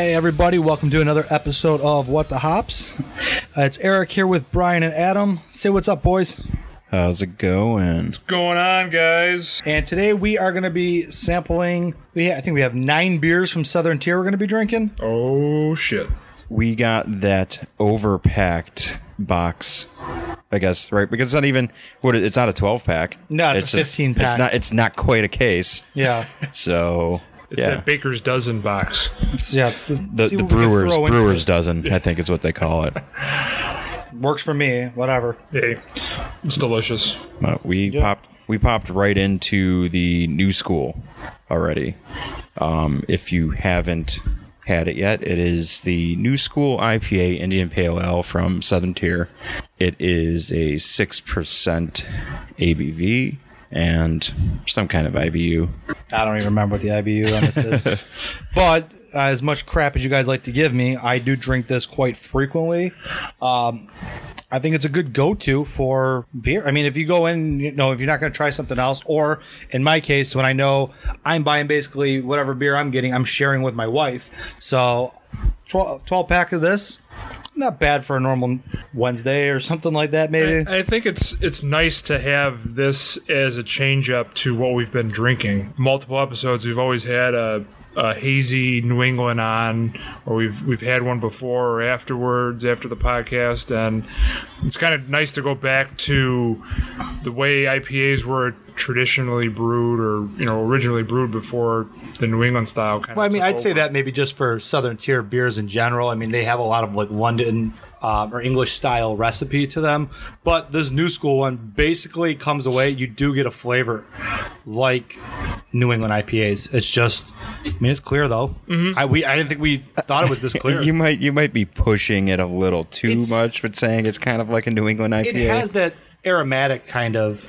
Hey, everybody, welcome to another episode of What the Hops. Uh, it's Eric here with Brian and Adam. Say what's up, boys. How's it going? What's going on, guys? And today we are going to be sampling. We I think we have nine beers from Southern Tier we're going to be drinking. Oh shit! We got that overpacked box. I guess right because it's not even what it- it's not a twelve pack. No, it's a 15 pack. It's not. It's not quite a case. Yeah, So It's yeah, that Baker's dozen box. It's- yeah. It's the, the, the what we can brewers brewers dozen I think is what they call it. works for me. Whatever. Hey, it's delicious. Uh, we popped we popped right into the new school already. Um, if you haven't had it yet, it is the new school IPA Indian Pale Ale from Southern Tier. It is a six percent ABV and some kind of IBU. I don't even remember what the IBU on this is. but uh, as much crap as you guys like to give me, I do drink this quite frequently. Um, I think it's a good go-to for beer. I mean, if you go in, you know, if you're not going to try something else, or in my case, when I know I'm buying basically whatever beer I'm getting, I'm sharing with my wife. So, 12, 12 pack of this, not bad for a normal Wednesday or something like that, maybe. I think it's it's nice to have this as a change up to what we've been drinking. Multiple episodes, we've always had a, a hazy New England on, or we've we've had one before or afterwards after the podcast, and it's kind of nice to go back to the way IPAs were traditionally brewed, or you know originally brewed before the New England style. Kind Well, I mean, I'd say that maybe just for Southern tier beers in general. I mean, they have a lot of like London um, or English style recipe to them. But this new school one basically comes away. You do get a flavor like New England IPAs. It's just, I mean, it's clear though. I we I didn't think we thought it was this clear. You might you might be pushing it a little too It's- much, but saying it's kind of like a New England IPA. it has that aromatic kind of.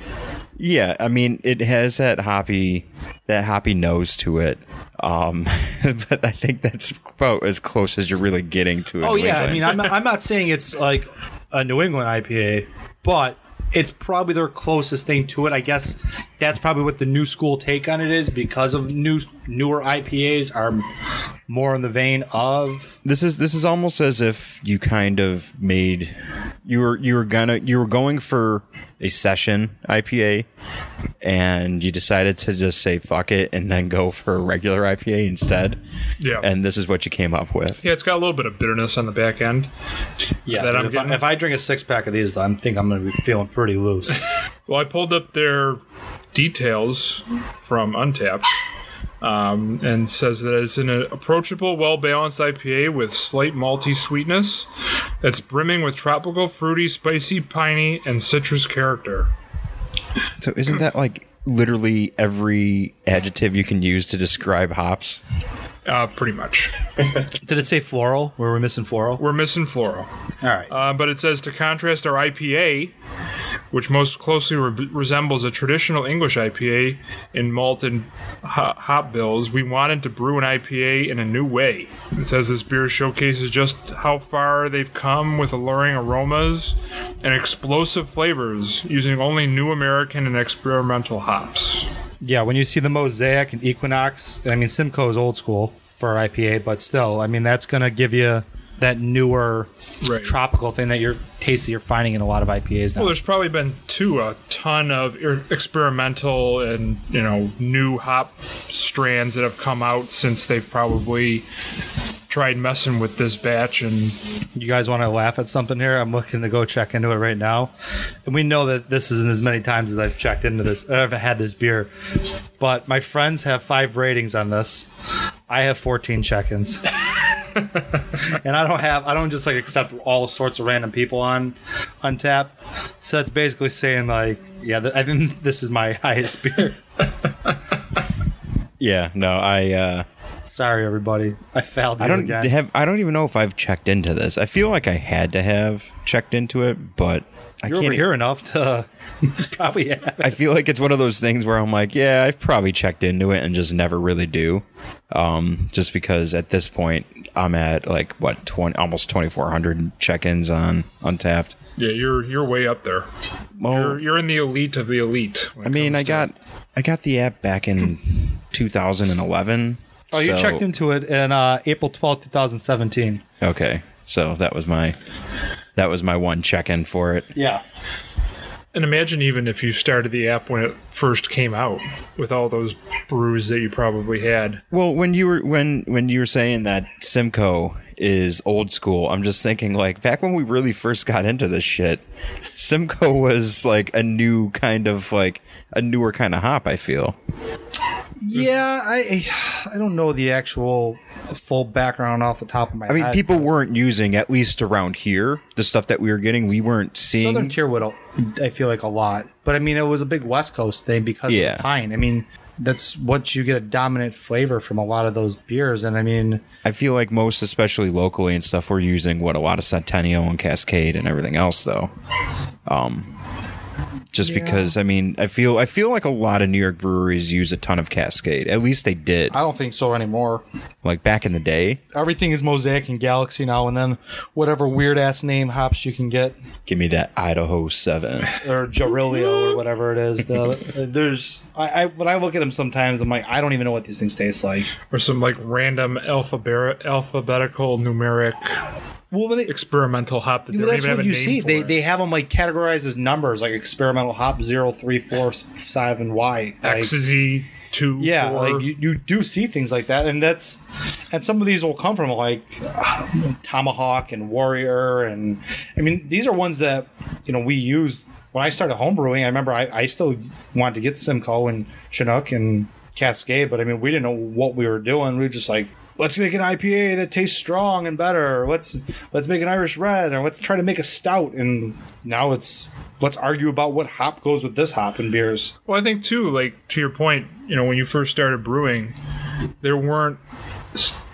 Yeah, I mean, it has that hoppy, that hoppy nose to it. Um, but I think that's about as close as you're really getting to it. Oh yeah, I mean, I'm not, I'm not saying it's like a New England IPA, but it's probably their closest thing to it. I guess that's probably what the new school take on it is because of new newer IPAs are more in the vein of this is this is almost as if you kind of made you were you were gonna you were going for a session IPA, and you decided to just say fuck it and then go for a regular IPA instead. Yeah. and this is what you came up with. yeah, it's got a little bit of bitterness on the back end. yeah. That I'm if, getting- I, if I drink a six pack of these, I think I'm going to be feeling pretty loose. Well, I pulled up their details from Untappd um, and says that it's an approachable, well balanced IPA with slight malty sweetness that's brimming with tropical, fruity, spicy, piney, and citrus character. So isn't that like literally every adjective you can use to describe hops? Uh, pretty much. Did it say floral? Were we missing floral? We're missing floral. All right. Uh, but it says to contrast our IPA, which most closely re- resembles a traditional English IPA in malt and ho- hop bills, we wanted to brew an IPA in a new way. It says this beer showcases just how far they've come with alluring aromas and explosive flavors using only new American and experimental hops. Yeah, when you see the Mosaic and Equinox, I mean Simcoe is old school for IPA, but still, I mean that's gonna give you that newer Right. tropical thing that you're taste that you're finding in a lot of IPAs now. Well, there's probably been too a ton of er- experimental and you know new hop strands that have come out since they've probably tried messing with this batch and you guys want to laugh at something here? I'm looking to go check into it right now, and we know that this isn't as many times as I've checked into this. or I've had this beer, but my friends have five ratings on this. I have 14 check-ins. and I don't have I don't just like accept all sorts of random people on on tap. So it's basically saying like, yeah, th- I think this is my highest beer. Yeah, no, I uh, Sorry, everybody, I failed. I don't again. have I don't even know if I've checked into this. I feel like I had to have checked into it, but I You're can't. hear enough to probably have. I feel like it's one of those things where I'm like, yeah, I've probably checked into it and just never really do. Um, just because at this point I'm at like what twenty almost 2,400 check-ins on Untappd. yeah, you're you're way up there. Well, You're you're in the elite of the elite. I mean, I to- got I got the app back in 2011, Oh, you So- checked into it in uh, April twelfth, 2017. Okay, so that was my that was my one check in for it. Yeah. And imagine even if you started the app when it first came out with all those brews that you probably had. Well, when you were when when you were saying that Simcoe is old school, I'm just thinking like back when we really first got into this shit, Simcoe was like a new kind of like a newer kind of hop. I feel. Yeah, I I don't know the actual full background off the top of my I mean, head. people weren't using at least around here the stuff that we were getting. We weren't seeing. Southern Tier would I feel like a lot, but I mean it was a big West Coast thing because Yeah. of the pine. I mean that's what you get a dominant flavor from a lot of those beers, and I mean I feel like most, especially locally and stuff, we're using what a lot of Centennial and Cascade and everything else, though. Um, just Yeah. because I mean, I feel I feel like a lot of New York breweries use a ton of Cascade. At least they did, I don't think so anymore. like back in the day. Everything is Mosaic and Galaxy now, and then whatever weird ass name hops you can get, Give me that Idaho Seven. or Jarrylo or whatever it is. The, there's I, I when I look at them sometimes, I'm like I don't even know what these things taste like. Or some like random alphabet alphabetical numeric Well, when they, experimental hop that Well, that's even what you see. They it. they have them like categorized as numbers, like experimental hop zero, three, four, seven, Y. Like, XZ two yeah, four. like you, you do see things like that, and that's and some of these will come from like uh, Tomahawk and Warrior, and I mean these are ones that you know we used when I started homebrewing. I remember I, I still wanted to get Simcoe and Chinook and Cascade, but I mean we didn't know what we were doing. We were just like. Let's make an IPA that tastes strong and better. Let's let's make an Irish red, or let's try to make a stout. And now it's let's argue about what hop goes with this hop in beers. Well, I think too, like to your point, you know, when you first started brewing, there weren't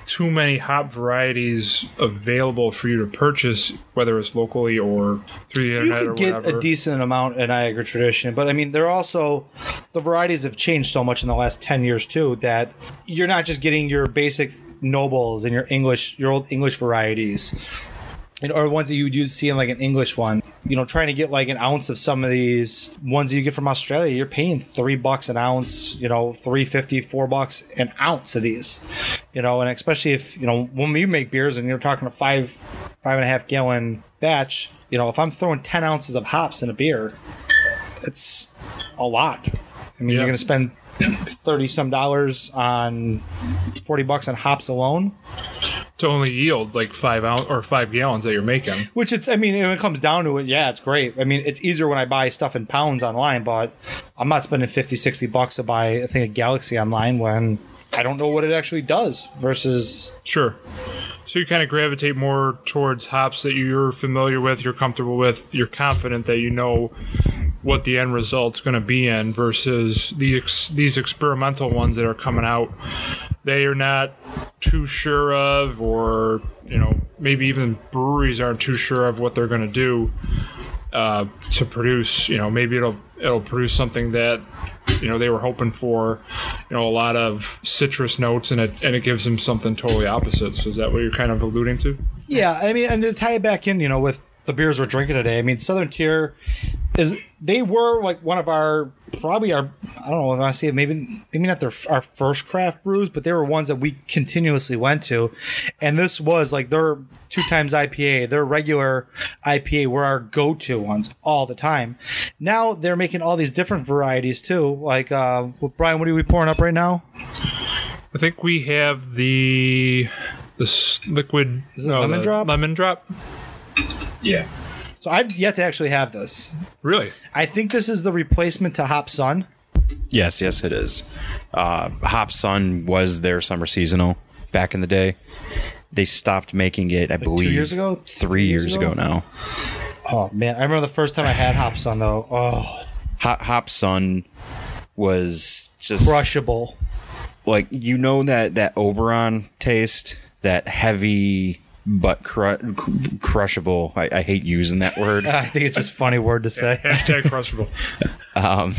too many hop varieties available for you to purchase, whether it's locally or through the you internet or could get whatever. a decent amount in Niagara tradition, but I mean, they're also the varieties have changed so much in the last ten years too that you're not just getting your basic nobles and your English, your old English varieties. And, or ones that you would use see in like an English one, you know, trying to get like an ounce of some of these ones that you get from Australia, you're paying three bucks an ounce, you know, three fifty, four bucks an ounce of these, you know, and especially if you know when we make beers and you're talking a five, five and a half gallon batch, you know, if I'm throwing ten ounces of hops in a beer, it's a lot. I mean, Yeah. you're going to spend thirty some dollars on forty bucks on hops alone. to only yield like five ounce or five gallons that you're making. Which it's, I mean, when it comes down to it, yeah, it's great. I mean, it's easier when I buy stuff in pounds online, but I'm not spending 50, 60 bucks to buy a thing of Galaxy online when I don't know what it actually does versus. Sure. So you kind of gravitate more towards hops that you're familiar with, you're comfortable with, you're confident that you know what the end result's going to be in versus the ex- these experimental ones that are coming out. They are not too sure of, or you know, maybe even breweries aren't too sure of what they're going to do uh, to produce. You know, maybe it'll it'll produce something that you know they were hoping for. You know, a lot of citrus notes, and it and it gives them something totally opposite. So is that what you're kind of alluding to? Yeah, I mean, and to tie it back in, you know, with the beers we're drinking today, I mean, Southern Tier is they were like one of our probably our I don't know if I see it maybe maybe not their our first craft brews, but they were ones that we continuously went to, and this was like their two times IPA, their regular IPA were our go to ones all the time. Now they're making all these different varieties too. Like uh, well, Brian, what are we pouring up right now? I think we have the this liquid Is it lemon the drop? Lemon drop. Yeah. So I've yet to actually have this. Really? I think this is the replacement to Hop Sun. Yes, yes, it is. Uh, Hop Sun was their summer seasonal back in the day. They stopped making it, I believe, years ago? three years years ago? ago now. Oh man, I remember the first time I had Hop Sun though. Oh, Hop, Hop Sun was just crushable. like you know that that Oberon taste, that heavy but cru- crushable. I, I hate using that word. I think it's just a funny word to say. Hashtag crushable. Um,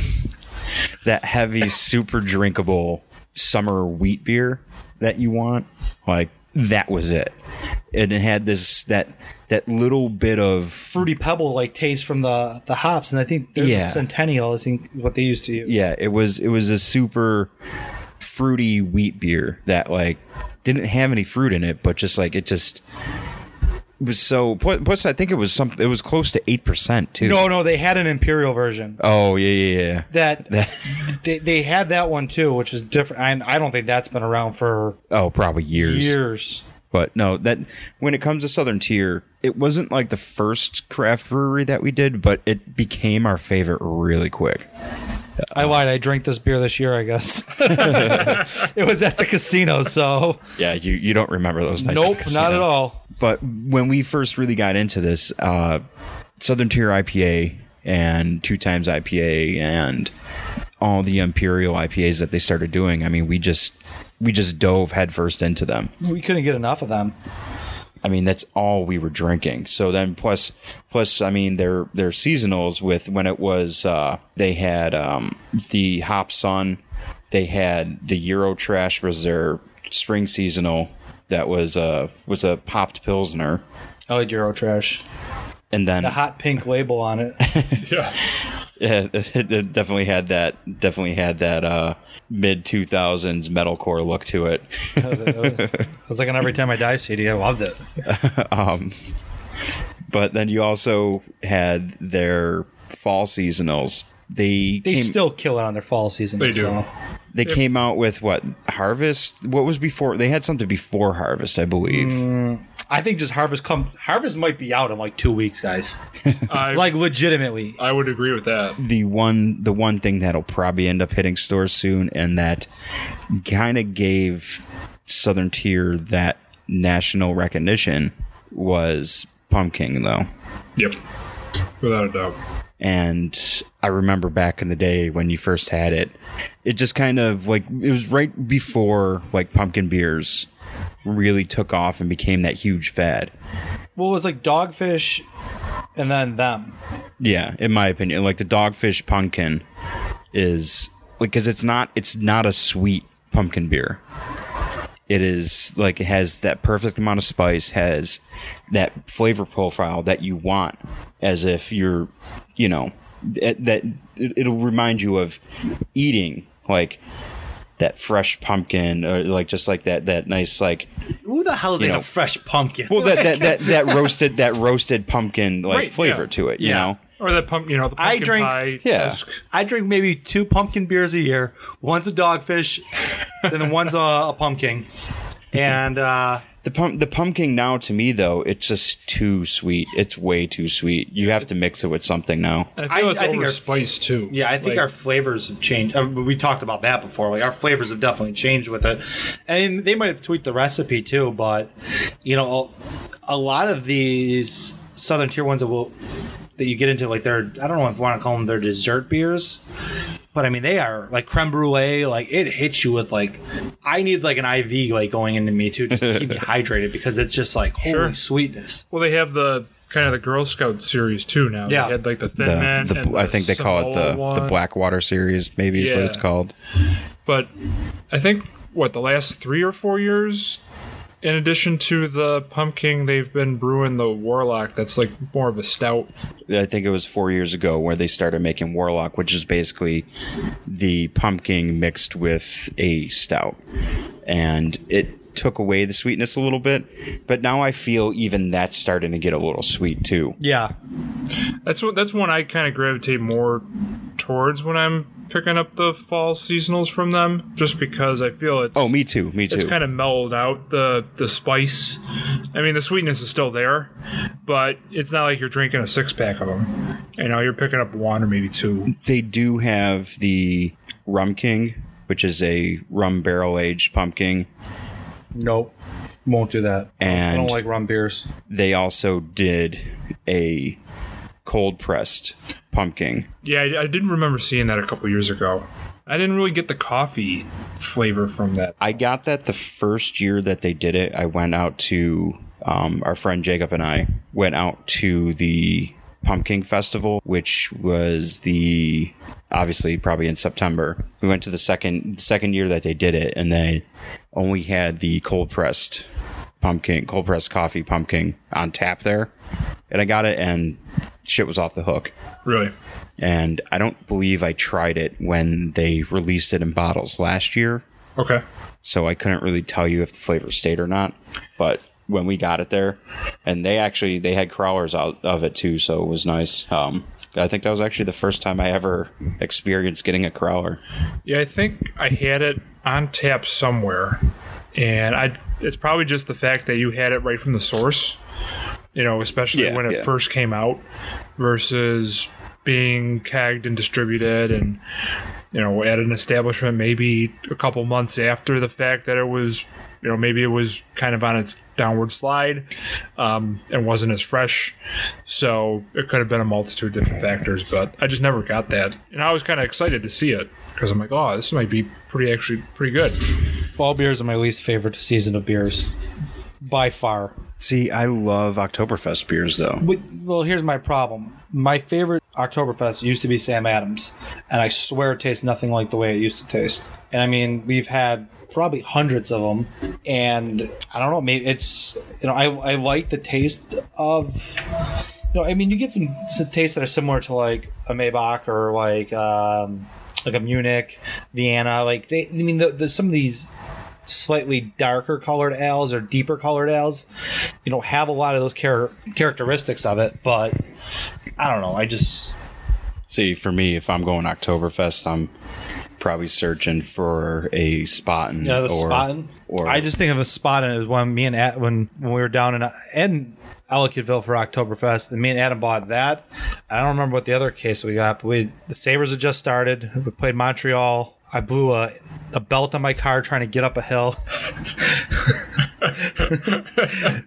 that heavy, super drinkable summer wheat beer that you want. Like that was it. And it had this that that little bit of Fruity pebble like taste from the the hops, and I think Yeah. Centennial. is what they used to use. yeah. It was it was a super fruity wheat beer that like didn't have any fruit in it, but just like it just was so. Plus, I think it was some. It was close to eight percent too. No, no, they had an imperial version Oh yeah, yeah, yeah. that they, they had that one too, which is different. And I don't think that's been around for Oh, probably years. years. But no, that when it comes to Southern Tier, it wasn't like the first craft brewery that we did, but it became our favorite really quick. I lied. I drank this beer this year. I guess it was at the casino. So Yeah, you you don't remember those nights? nope, the not at all. But when we first really got into this, uh, Southern Tier IPA and two times IPA and all the Imperial IPAs that they started doing, I mean, we just we just dove headfirst into them. We couldn't get enough of them. I mean, that's all we were drinking. So then, plus, plus, I mean, their their seasonals with when it was uh, they had um, the Hop Sun, they had the Euro Trash was their spring seasonal that was uh was a popped pilsner, I like Euro Trash. And then The hot pink label on it. Yeah. yeah, it, it definitely had that definitely had that uh, mid two thousands metalcore look to it. it was like on every time I die CD. I loved it. But then you also had their fall seasonals. They They came, still kill it on their fall seasonals. They do. so. They came out with what harvest? What was before? They had something before harvest, I believe. Mm. I think just Harvest come. Harvest might be out in like two weeks, guys. I, Like legitimately. I would agree with that. The one, the one thing that'll probably end up hitting stores soon, and that kind of gave Southern Tier that national recognition was Pumpkin, though. Yep. Without a doubt. And I remember back in the day when you first had it, it just kind of like it was right before like pumpkin beers really took off and became that huge fad. Well, it was like Dogfish, and then them. Yeah, in my opinion, like the dogfish pumpkin is like because it's not it's not a sweet pumpkin beer. It is like it has that perfect amount of spice, has that flavor profile that you want, as if you're, you know, that, that it- it'll remind you of eating like that fresh pumpkin or like just like that that nice like Who the hell is You like know. a fresh pumpkin? well that that that, that roasted that roasted pumpkin like Right, flavor yeah. to it, you Yeah. know. Or that pump, you know, the I pumpkin drink- pie. Yeah. esque. I drink maybe two pumpkin beers a year. One's a dogfish, and then one's a, a pumpkin. And uh, The pump, the pumpkin now to me though, it's just too sweet. It's way too sweet. You have to mix it with something now. I feel I- it's I think our- overspiced too. yeah, I think Like, our flavors have changed. Uh, we talked about that before. Like our flavors have definitely changed with it, and they might have tweaked the recipe too. But you know, a, a lot of these southern tier ones that will that you get into, like they're I don't know if you want to call them their dessert beers. But I mean, they are like creme brulee. Like it hits you with like, I need like an IV like going into me too, just to keep me hydrated because it's just like holy Sure. sweetness. Well, they have the kind of the Girl Scout series too now. Yeah. They had like the Thin The, Man. the, and I think they call it the one. the Blackwater series, maybe is what it's called. But I think what the last three or four years, in addition to the pumpkin, they've been brewing the Warlock. That's like more of a stout. I think it was four years ago where they started making Warlock, which is basically the pumpkin mixed with a stout, and it took away the sweetness a little bit. But now I feel even that's starting to get a little sweet too. Yeah, That's what. That's one I kind of gravitate more towards when I'm picking up the fall seasonals from them, just because I feel it's. Oh, me too. Me too. It's kind of mellowed out the the spice. I mean, the sweetness is still there, but it's not like you're drinking a six pack of them. You know, you're picking up one or maybe two. they do have the Rum King, which is a rum barrel aged pumpkin. nope, won't do that. And I don't like rum beers. They also did a cold pressed pumpkin. Yeah, I, I didn't remember seeing that a couple years ago. I didn't really get the coffee flavor from that. I got that the first year that they did it. I went out to um, our friend Jacob and I went out to the Pumpkin Festival, which was the obviously probably in September. We went to the second second year that they did it, and they only had the cold pressed pumpkin, cold pressed coffee pumpkin on tap there, and I got it, and shit was off the hook. Really? And I don't believe I tried it when they released it in bottles last year. Okay. so I couldn't really tell you if the flavor stayed or not. But when we got it there, and they actually they had crawlers out of it too, so it was nice. Um, I think that was actually the first time I ever experienced getting a crawler. Yeah, I think I had it on tap somewhere, and I. It's probably just the fact that you had it right from the source. You know, especially Yeah, when it yeah. first came out, versus being kegged and distributed, and you know, at an establishment maybe a couple months after the fact that it was. You know, maybe it was kind of on its downward slide um, and wasn't as fresh. So it could have been a multitude of different factors, but I just never got that. And I was kind of excited to see it because I'm like, oh, this might be pretty actually pretty good. Fall beers are my least favorite season of beers, by far. See, I love Oktoberfest beers though. Well, here's my problem. My favorite Oktoberfest used to be Sam Adams, and I swear it tastes nothing like the way it used to taste. And I mean, we've had probably hundreds of them, and I don't know. Maybe it's you know I I like the taste of. You know, I mean, you get some, some tastes that are similar to like a Maibock or like um, like a Munich, Vienna. Like they, I mean, the, the some of these slightly darker colored ales or deeper colored ales, you know, have a lot of those char- characteristics of it. But I don't know. I just See, for me, if I'm going Oktoberfest, I'm probably searching for a Spaten. yeah, the or, Spaten. Or I just think of a Spaten as when me and Ad, when when we were down in in Ellicottville for Oktoberfest, and me and Adam bought that. I don't remember what the other case we got, but we the Sabres had just started. We played Montreal. I blew a, a belt on my car trying to get up a hill.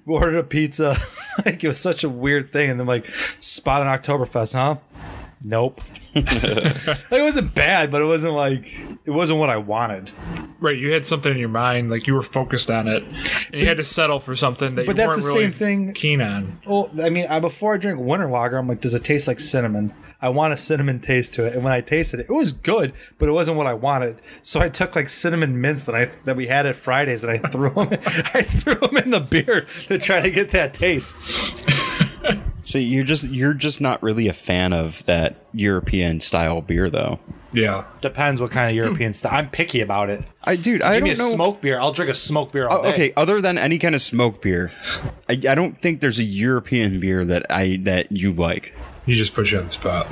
ordered a pizza. like it was such a weird thing, and then like Spaten Oktoberfest, huh? Nope. like it wasn't bad, but it wasn't like it wasn't what I wanted. Right, you had something in your mind, like you were focused on it, and you had to settle for something that But you that's weren't the really same thing- keen on. Well, I mean, I, before I drink winter lager, I'm like, does it taste like cinnamon? I want a cinnamon taste to it, and when I tasted it, it was good, but it wasn't what I wanted. So I took like cinnamon mints that I that we had at Fridays, and I threw them, I threw them in the beer to try to get that taste. See, you're just you're just not really a fan of that European style beer, though. Yeah, Depends what kind of hmm. European style. I'm picky about it. I dude, I Give me a don't know. smoke beer. I'll drink a smoke beer all Oh, day. okay, other than any kind of smoke beer, I, I don't think there's a European beer that I that you like. You just put you on the spot.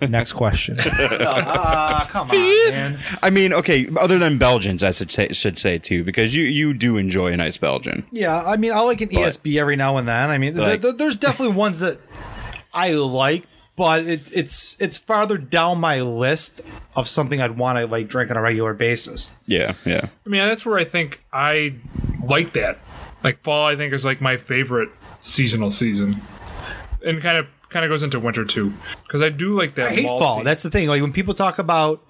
Next question. Ah, come on, man. I mean, okay, other than Belgians, I should say, should say too, because you you do enjoy a nice Belgian. Yeah, I mean, I like an ESB every now and then. I mean, th- Like- th- there's definitely ones that I like, but it, it's it's farther down my list of something I'd want to like drink on a regular basis. Yeah, yeah. I mean, that's where I think I like that. Like fall, I think is like my favorite seasonal season, and kind of kind of goes into winter too, because I do like that. I hate malty- fall. That's the thing. Like when people talk about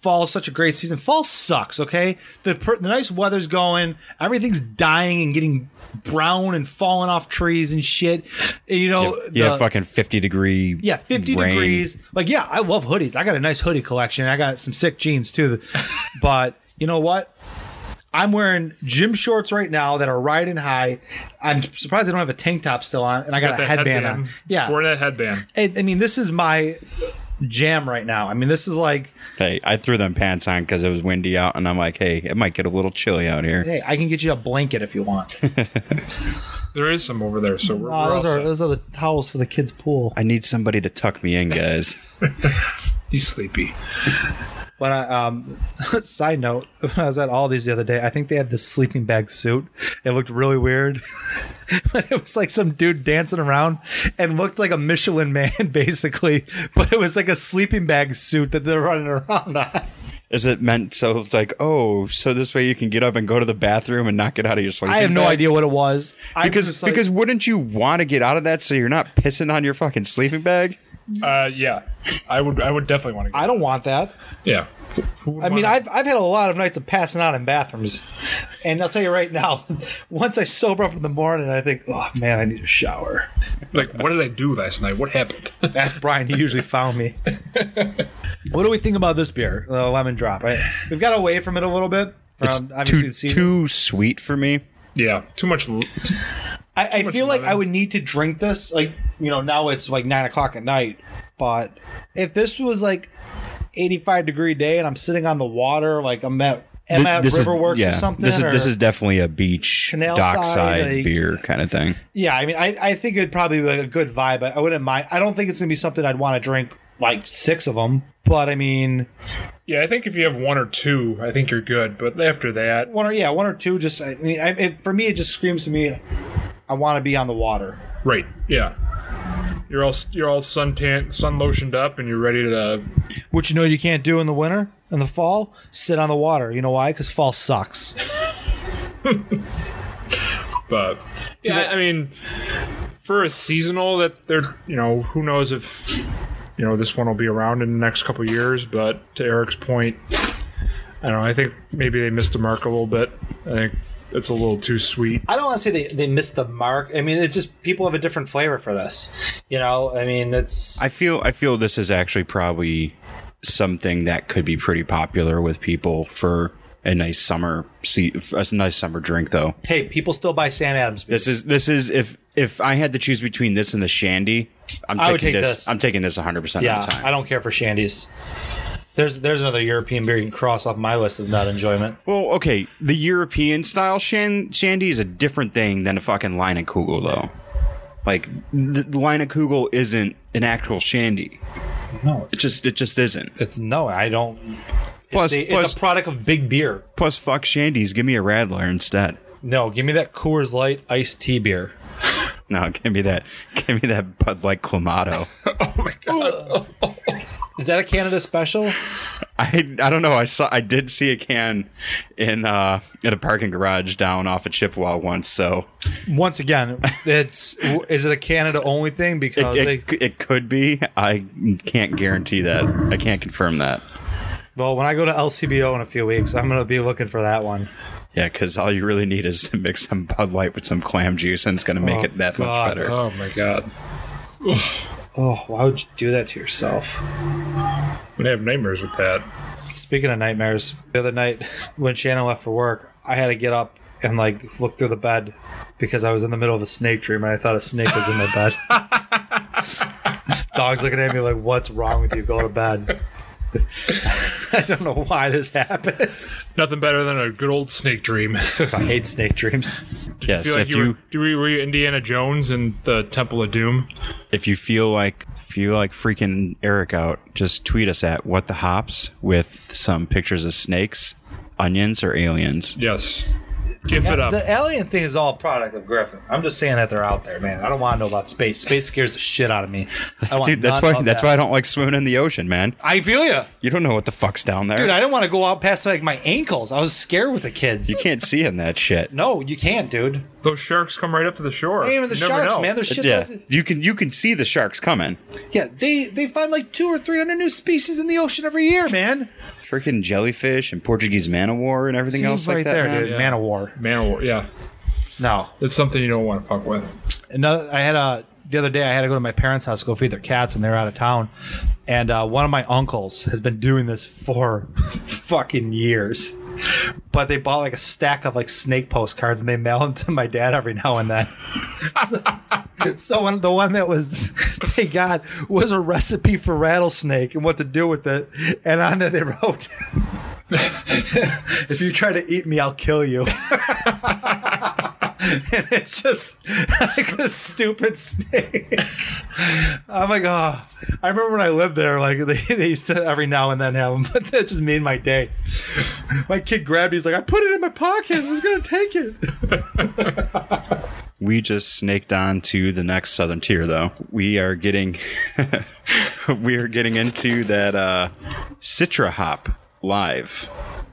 fall is such a great season, fall sucks. Okay, the per- the nice weather's going, everything's dying and getting brown and falling off trees and shit. And, you know, Yeah, the- fucking 50 degree. Yeah, 50 rain. degrees. Like, yeah, I love hoodies. I got a nice hoodie collection. I got some sick jeans too. but you know what? I'm wearing gym shorts right now that are riding high. I'm surprised I don't have a tank top still on, and I got, Got a headband, headband. on. Yeah, sport that headband. I, I mean, this is my jam right now. I mean, this is like, Hey, I threw them pants on because it was windy out, and I'm like, hey, it might get a little chilly out here. hey, I can get you a blanket if you want. There is some over there, so we're, Oh, we're those all are set. those are the towels for the kids' pool. I need somebody to tuck me in, guys. He's sleepy. When I um, side note, when I was at all these the other day, I think they had this sleeping bag suit. It looked really weird, but it was like some dude dancing around and looked like a Michelin man, basically. But it was like a sleeping bag suit that they're running around on. Is it meant so it's like, oh, so this way you can get up and go to the bathroom and not get out of your sleeping bag? I have no bag? idea what it was. I was Because just like- because wouldn't you want to get out of that so you're not pissing on your fucking sleeping bag? Uh, yeah, I would. I would definitely want to. Go. I don't want that. yeah. I mean, I've I've had a lot of nights of passing out in bathrooms, and I'll tell you right now, once I sober up in the morning, I think, oh man, I need a shower. like, what did I do last night? What happened? Ask Brian. He usually found me. what do we think about this beer, the lemon drop? I, we've got away from it a little bit. It's From obviously too the season. too sweet for me. Yeah, too much. l- I, I much feel like. I would need to drink this. Like you know, now it's like nine o'clock at night. But if this was like eighty-five degree day and I'm sitting on the water, like I'm at Emma this Riverworks is, yeah, or something. This is this is definitely a beach Canal dockside side, like- beer kind of thing. Yeah, I mean, I, I think it'd probably be like a good vibe. I, I wouldn't mind. I don't think it's gonna be something I'd want to drink like six of them. But I mean, Yeah, I think if you have one or two, I think you're good. But after that, one or yeah, one or two. Just I mean, I, it, for me, it just screams to me. I want to be on the water. right? Yeah, you're all you're all suntan, sun lotioned up, and you're ready to. Which you know you can't do in the winter in the fall. Sit on the water. You know why? Because fall sucks. But yeah, I mean, for a seasonal that they're you know who knows if you know this one will be around in the next couple of years. But to Eric's point, I don't know. I think maybe they missed the mark a little bit. I think it's a little too sweet. I don't want to say they, they missed the mark. I mean, it's just people have a different flavor for this. You know, I mean, it's I feel I feel this is actually probably something that could be pretty popular with people for a nice summer see a nice summer drink though. hey, people still buy Sam Adams. beer. This is this is if if I had to choose between this and the shandy, I'm I would taking take this, this. I'm taking this 100 percent yeah, of the time. I don't care for shandies. There's there's another European beer you can cross off my list of not enjoyment. Well, okay, the European style shan- shandy is a different thing than a fucking Leinenkugel, though. Like the, Leinenkugel isn't an actual shandy. No, It just it just isn't. it's no, I don't. Plus, it's, a, plus, it's a product of big beer. plus, fuck shandies. Give me a Radler instead. No, give me that Coors Light iced tea beer. No, give me that. Give me that Bud Light Clamato. Oh my god! Is that a Canada special? I I don't know. I saw I did see a can in uh in a parking garage down off of Chippewa once. So Once again, it's is it a Canada only thing? Because it, they, it, it could be. I can't guarantee that. I can't confirm that. well, when I go to LCBO in a few weeks, I'm gonna be looking for that one. Yeah, because all you really need is to mix some Bud Light with some clam juice, and it's going to make Oh, it that God. much better. Oh my god! Oh, why would you do that to yourself? I'm gonna have nightmares with that. Speaking of nightmares, the other night when Shannon left for work, I had to get up and like look through the bed because I was in the middle of a snake dream and I thought a snake was in my bed. Dog's looking at me like, "What's wrong with you? Go to bed." I don't know why this happens. Nothing better than a good old snake dream. I hate snake dreams. yes, feel like if you, you were, do we, were you Indiana Jones in the Temple of Doom? if you feel like feel like freaking Eric out, just tweet us at what the hops with some pictures of snakes, onions, or aliens. Yes. Give it up. The alien thing is all a product of Griffin. I'm just saying that they're out there, man. I don't want to know about space. Space scares the shit out of me. I Dude, that's why that's that. why I don't like swimming in the ocean, man. I feel you. You don't know what the fuck's down there. Dude, I didn't want to go out past like my ankles. I was scared with the kids. you can't see in that shit. no, you can't, dude. Those sharks come right up to the shore. Ain't even the You sharks, know. man. There's shit. yeah, That, you can you can see the sharks coming. yeah, they they find like two or three hundred new species in the ocean every year, man. Freaking jellyfish and Portuguese man of war and everything else Seems like right that. there, man. dude. Yeah. Man of war. Man of war, yeah. No, It's something you don't want to fuck with. another. I had a the other day. I had to go to my parents' house to go feed their cats, and they were out of town. And uh, one of my uncles has been doing this for fucking years. But they bought like a stack of like snake postcards, and they mail them to my dad every now and then. so, so the one that was they got was a recipe for rattlesnake and what to do with it, and on there they wrote, "If you try to eat me, I'll kill you." And it's just like a stupid snake. I'm like, oh, I remember when I lived there, like they, they used to every now and then have them, but that just made my day. My kid grabbed it, he's like, I put it in my pocket, I was gonna take it. We just snaked on to the next southern tier, though. We are getting, we are getting into that uh, Citra Hop live.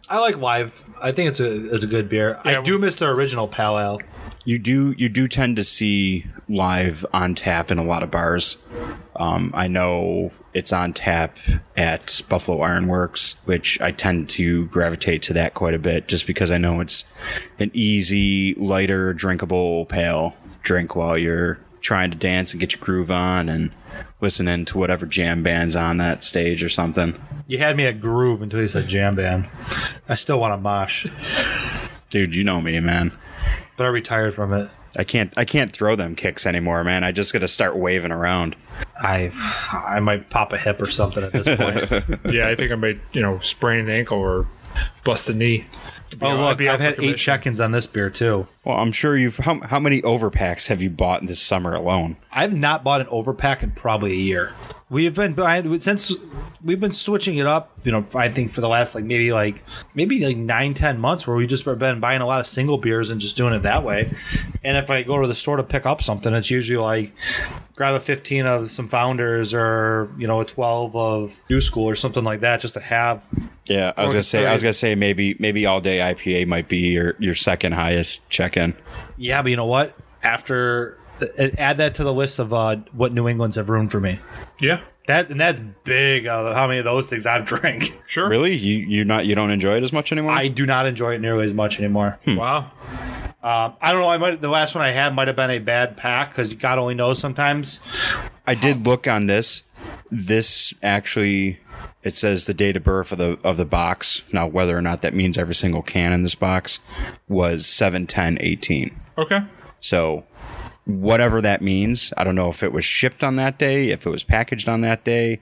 I like live. I think it's a it's a good beer. I Yeah, do miss their original pale ale. You do you do tend to see live on tap in a lot of bars. Um, I know it's on tap at Buffalo Ironworks, which I tend to gravitate to that quite a bit, just because I know it's an easy, lighter, drinkable pale drink while you're trying to dance and get your groove on and listening to whatever jam band's on that stage or something. You had me at groove until you said jam band. I still want to mosh, Dude, you know me, man. But I retired from it. I can't I can't throw them kicks anymore, man. I just gotta start waving around. I I might pop a hip or something at this point. Yeah, I think I might, you know, sprain an ankle or bust a knee. Oh, I'd look, I've had eight commission. check-ins on this beer too. Well, I'm sure you've. How, how many overpacks have you bought this summer alone? I've not bought an overpack in probably a year. We've been behind since we've been switching it up. You know, I think for the last like maybe like maybe like nine ten months where we just been buying a lot of single beers and just doing it that way. And if I go to the store to pick up something, it's usually like grab a fifteen of some founders or you know a twelve of New School or something like that, just to have. Yeah, I was gonna say. I was gonna say maybe maybe all day IPA might be your your second highest check in. Yeah, but you know what? After add that to the list of uh, what New England's have ruined for me. Yeah, That and that's big. Uh, how many of those things I've drank. sure. Really, you you not you don't enjoy it as much anymore? I do not enjoy it nearly as much anymore. Wow. Um, I don't know. I might the last one I had might have been a bad pack because God only knows sometimes. I did look on this. This actually, it says the date of birth of the of the box. Now, whether or not that means every single can in this box was seven ten eighteen. Okay. So, whatever that means, I don't know if it was shipped on that day, if it was packaged on that day,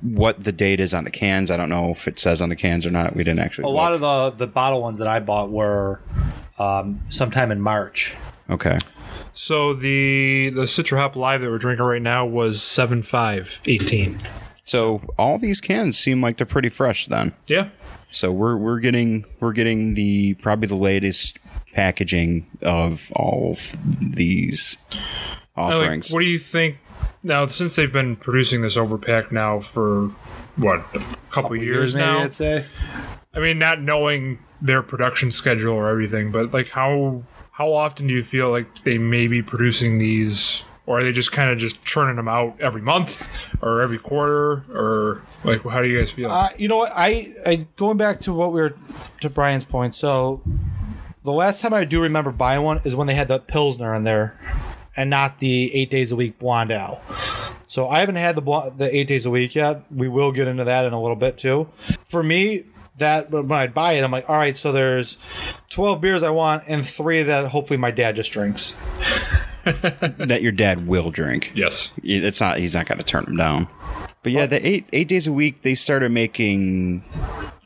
what the date is on the cans. I don't know if it says on the cans or not. We didn't actually. A lot of the the bottle ones that I bought were um, sometime in March. okay. So the the Citra Hop Live that we're drinking right now was seven five eighteen. So all these cans seem like they're pretty fresh then. Yeah. So we're we're getting we're getting the probably the latest packaging of all of these Now, like, offerings. what do you think now? Since they've been producing this overpack now for what a couple, years, maybe now. I'd say. I mean, not knowing their production schedule or everything, but like how how often do you feel like they may be producing these, or are they just kind of just churning them out every month or every quarter, or like how do you guys feel? Uh, you know what? I, I going back to what we were to Brian's point. So the last time I do remember buying one is when they had the pilsner in there, and not the eight days a week blonde ale. So I haven't had the blo- the eight days a week yet. We will get into that in a little bit too. For me, that when I buy it, I'm like, all right. So there's twelve beers I want, and three that hopefully my dad just drinks. that your dad will drink. yes. It's not he's not going to turn them down. But yeah, the eight eight days a week they started making.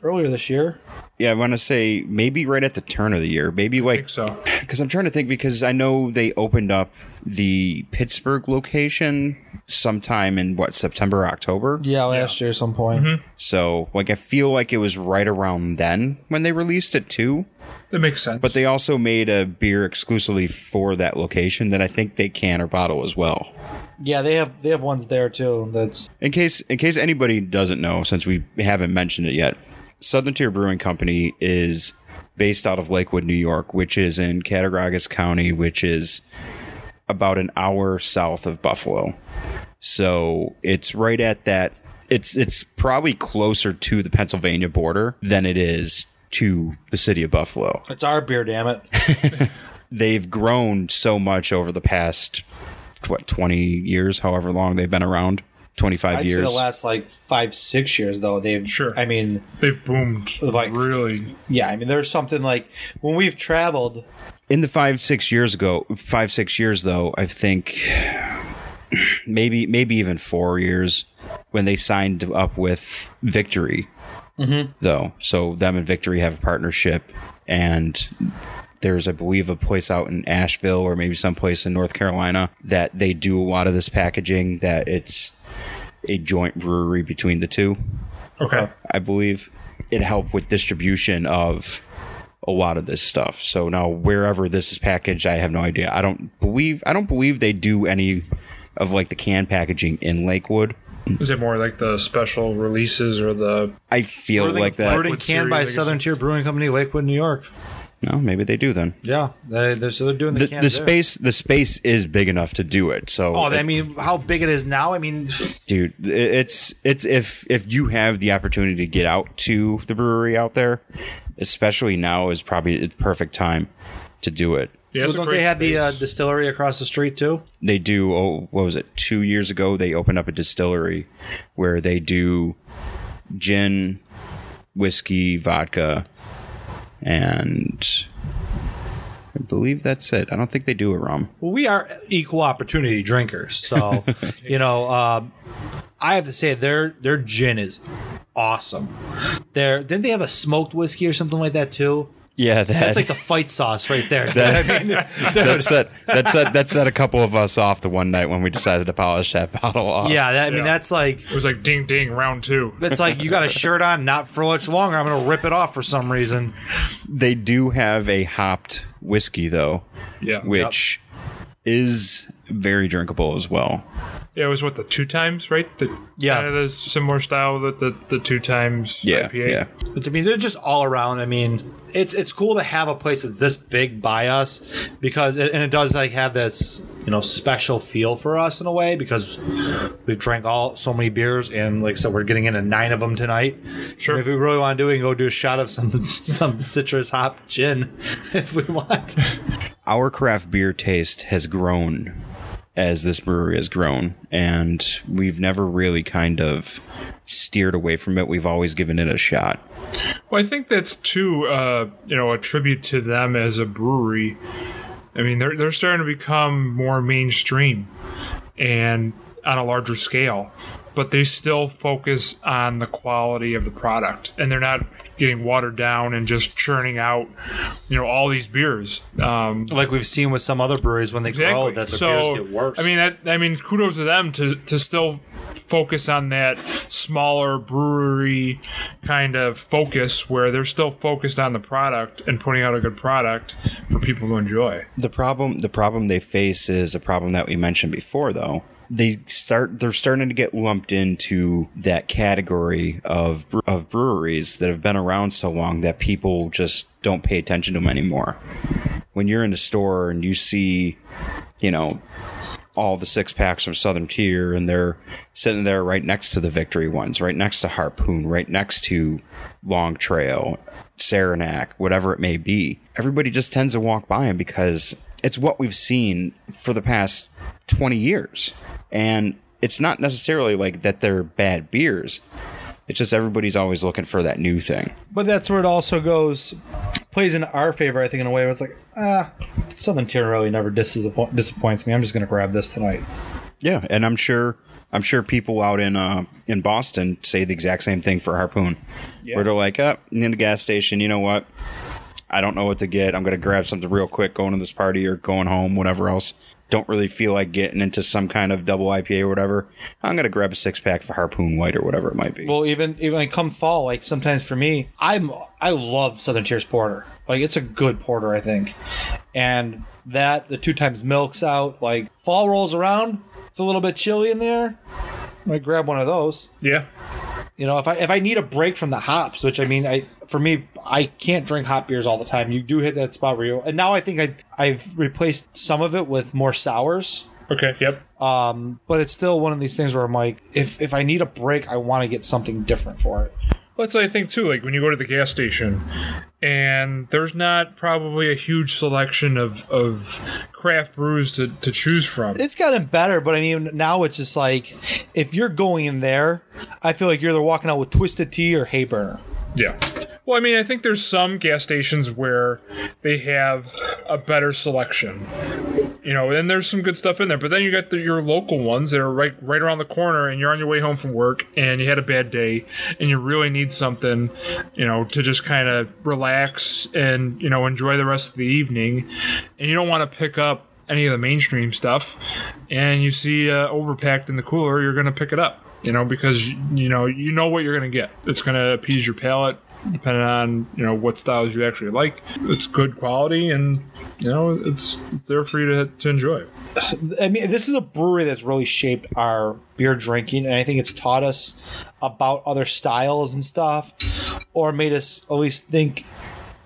Earlier this year, Yeah, I want to say maybe right at the turn of the year, maybe I like think so. because I'm trying to think because I know they opened up the Pittsburgh location sometime in what September October. yeah, last year at some point. Mm-hmm. So like I feel like it was right around then when they released it too. That makes sense. But they also made a beer exclusively for that location that I think they can or bottle as well. Yeah, they have they have ones there too. That's In case in case anybody doesn't know, since we haven't mentioned it yet, Southern Tier Brewing Company is based out of Lakewood, New York, which is in Cattaraugus County, which is about an hour south of Buffalo. So it's right at that. It's it's probably closer to the Pennsylvania border than it is to the city of Buffalo. it's our beer, damn it. They've grown so much over the past what twenty years, however long they've been around. Twenty five I'd years. say the last like five, six years though. They've Sure. I mean, They've boomed Like- really. yeah. I mean, there's something like when we've traveled. in the five six years ago five six years though i think maybe maybe even four years when they signed up with victory mm-hmm. though so them and victory have a partnership and there's i believe a place out in asheville or maybe someplace in north carolina that they do a lot of this packaging that it's a joint brewery between the two Okay. I believe it helped with distribution of a lot of this stuff. So now wherever this is packaged, I have no idea. I don't believe I don't believe they do any of like the can packaging in Lakewood. Is it more like the special releases or the? I feel like that. Brewed and canned by series, I guess. Southern Tier Brewing Company, Lakewood, New York. No, maybe they do then. Yeah, they, they're so they're doing the, The, the there. space the space is big enough to do it. So Oh, it- I mean, how big it is now? I mean, dude it's it's if if you have the opportunity to get out to the brewery out there especially now is probably the perfect time to do it Yeah, it's a don't they have the uh, distillery across the street too? they do oh what was it two years ago they opened up a distillery where they do gin whiskey vodka and i believe that's it i don't think they do a rum Well, we are equal opportunity drinkers, so you know, um, I have to say their their gin is awesome. There didn't they have a smoked whiskey or something like that too? Yeah, that, That's like the fight sauce right there. I mean, that set that set that set a couple of us off the one night when we decided to polish that bottle off. yeah, that, I mean Yeah. that's like It was like ding ding round two. it's like you got a shirt on, not for much longer. I'm gonna rip it off for some reason. They do have a hopped whiskey though, Yeah. which is very drinkable as well. Yeah, it was what the two times, right? The, Yeah. kind of the similar style that the, the two times Yeah, IPA. yeah. But I mean, they're just all around. I mean, it's it's cool to have a place that's this big by us because it, and it does like have this you know special feel for us in a way because we've drank all so many beers and like I said, we're getting into nine of them tonight. Sure. And if we really want to do we can go do a shot of some some citrus hop gin if we want. Our craft beer taste has grown as this brewery has grown, and we've never really kind of steered away from it. We've always given it a shot. Well, I think that's too, uh, you know, a tribute to them as a brewery. I mean, they're they're starting to become more mainstream and on a larger scale, but they still focus on the quality of the product, and they're not getting watered down and just churning out, you know, all these beers. Um, like we've seen with some other breweries when they grow, that the so, beers get worse. I mean, that, I mean, kudos to them to to still focus on that smaller brewery kind of focus where they're still focused on the product and putting out a good product for people to enjoy. The problem the problem they face is a problem that we mentioned before though. They start they're starting to get lumped into that category of of breweries that have been around so long that people just don't pay attention to them anymore. When you're in the store and you see, you know, all the six packs from Southern Tier and they're sitting there right next to the Victory ones, right next to Harpoon, right next to Long Trail, Saranac, whatever it may be. Everybody just tends to walk by them because it's what we've seen for the past 20 years. And it's not necessarily like that they're bad beers. It's just everybody's always looking for that new thing. But that's where it also goes, plays in our favor, I think, in a way where it's like, ah, Southern Tier really never disappoint, disappoints me. I'm just going to grab this tonight. Yeah, and I'm sure I'm sure people out in uh, in Boston say the exact same thing for Harpoon. Where they're like, up oh, in the gas station, you know what? I don't know what to get. I'm gonna grab something real quick going to this party or going home, whatever else. Don't really feel like getting into some kind of double IPA or whatever. I'm gonna grab a six pack of Harpoon White or whatever it might be. Well, even even like come fall, like sometimes for me, I'm I love Southern Tier's porter. Like it's a good porter, I think. And that the two times milks out. Like fall rolls around, it's a little bit chilly in there. I might grab one of those. Yeah. You know, if I if I need a break from the hops, which I mean, I for me, I can't drink hot beers all the time. You do hit that spot where you, and now I think I I've replaced some of it with more sours. Okay. Yep. Um, but it's still one of these things where I'm like, if if I need a break, I want to get something different for it. Well, that's what I think too. Like when you go to the gas station, and there's not probably a huge selection of, of craft brews to, to choose from. It's gotten better, but I mean, now it's just like if you're going in there, I feel like you're either walking out with Twisted Tea or Hayburner. Yeah. Well, I mean, I think there's some gas stations where they have a better selection. You know, and there's some good stuff in there. But then you got the, your local ones that are right right around the corner, and you're on your way home from work, and you had a bad day, and you really need something, you know, to just kind of relax and you know enjoy the rest of the evening, and you don't want to pick up any of the mainstream stuff, and you see uh, Overpack'd in the cooler, you're going to pick it up. You know, because you know you know what you're going to get. It's going to appease your palate depending on you know what styles you actually like. It's good quality, and you know it's there for you to, to enjoy. I mean, this is a brewery that's really shaped our beer drinking, and I think it's taught us about other styles and stuff, or made us at least think,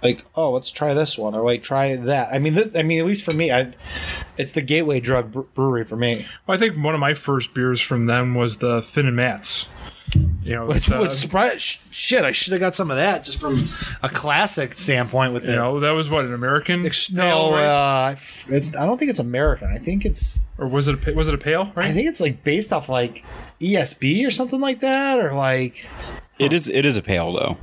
like, oh, let's try this one, or like try that. I mean, this, I mean, at least for me, I, it's the gateway drug brewery for me. Well, I think one of my first beers from them was the Phin and Matt's. You know, Which it's, uh, would surprise shit. I should have got some of that just from a classic standpoint with you it. know that was what an American Ex- pale, no, right? uh, it's. I don't think it's American. I think it's. or was it a, was it a pale? Right? I think it's like based off like ESB or something like that, or like it is it is a pale though.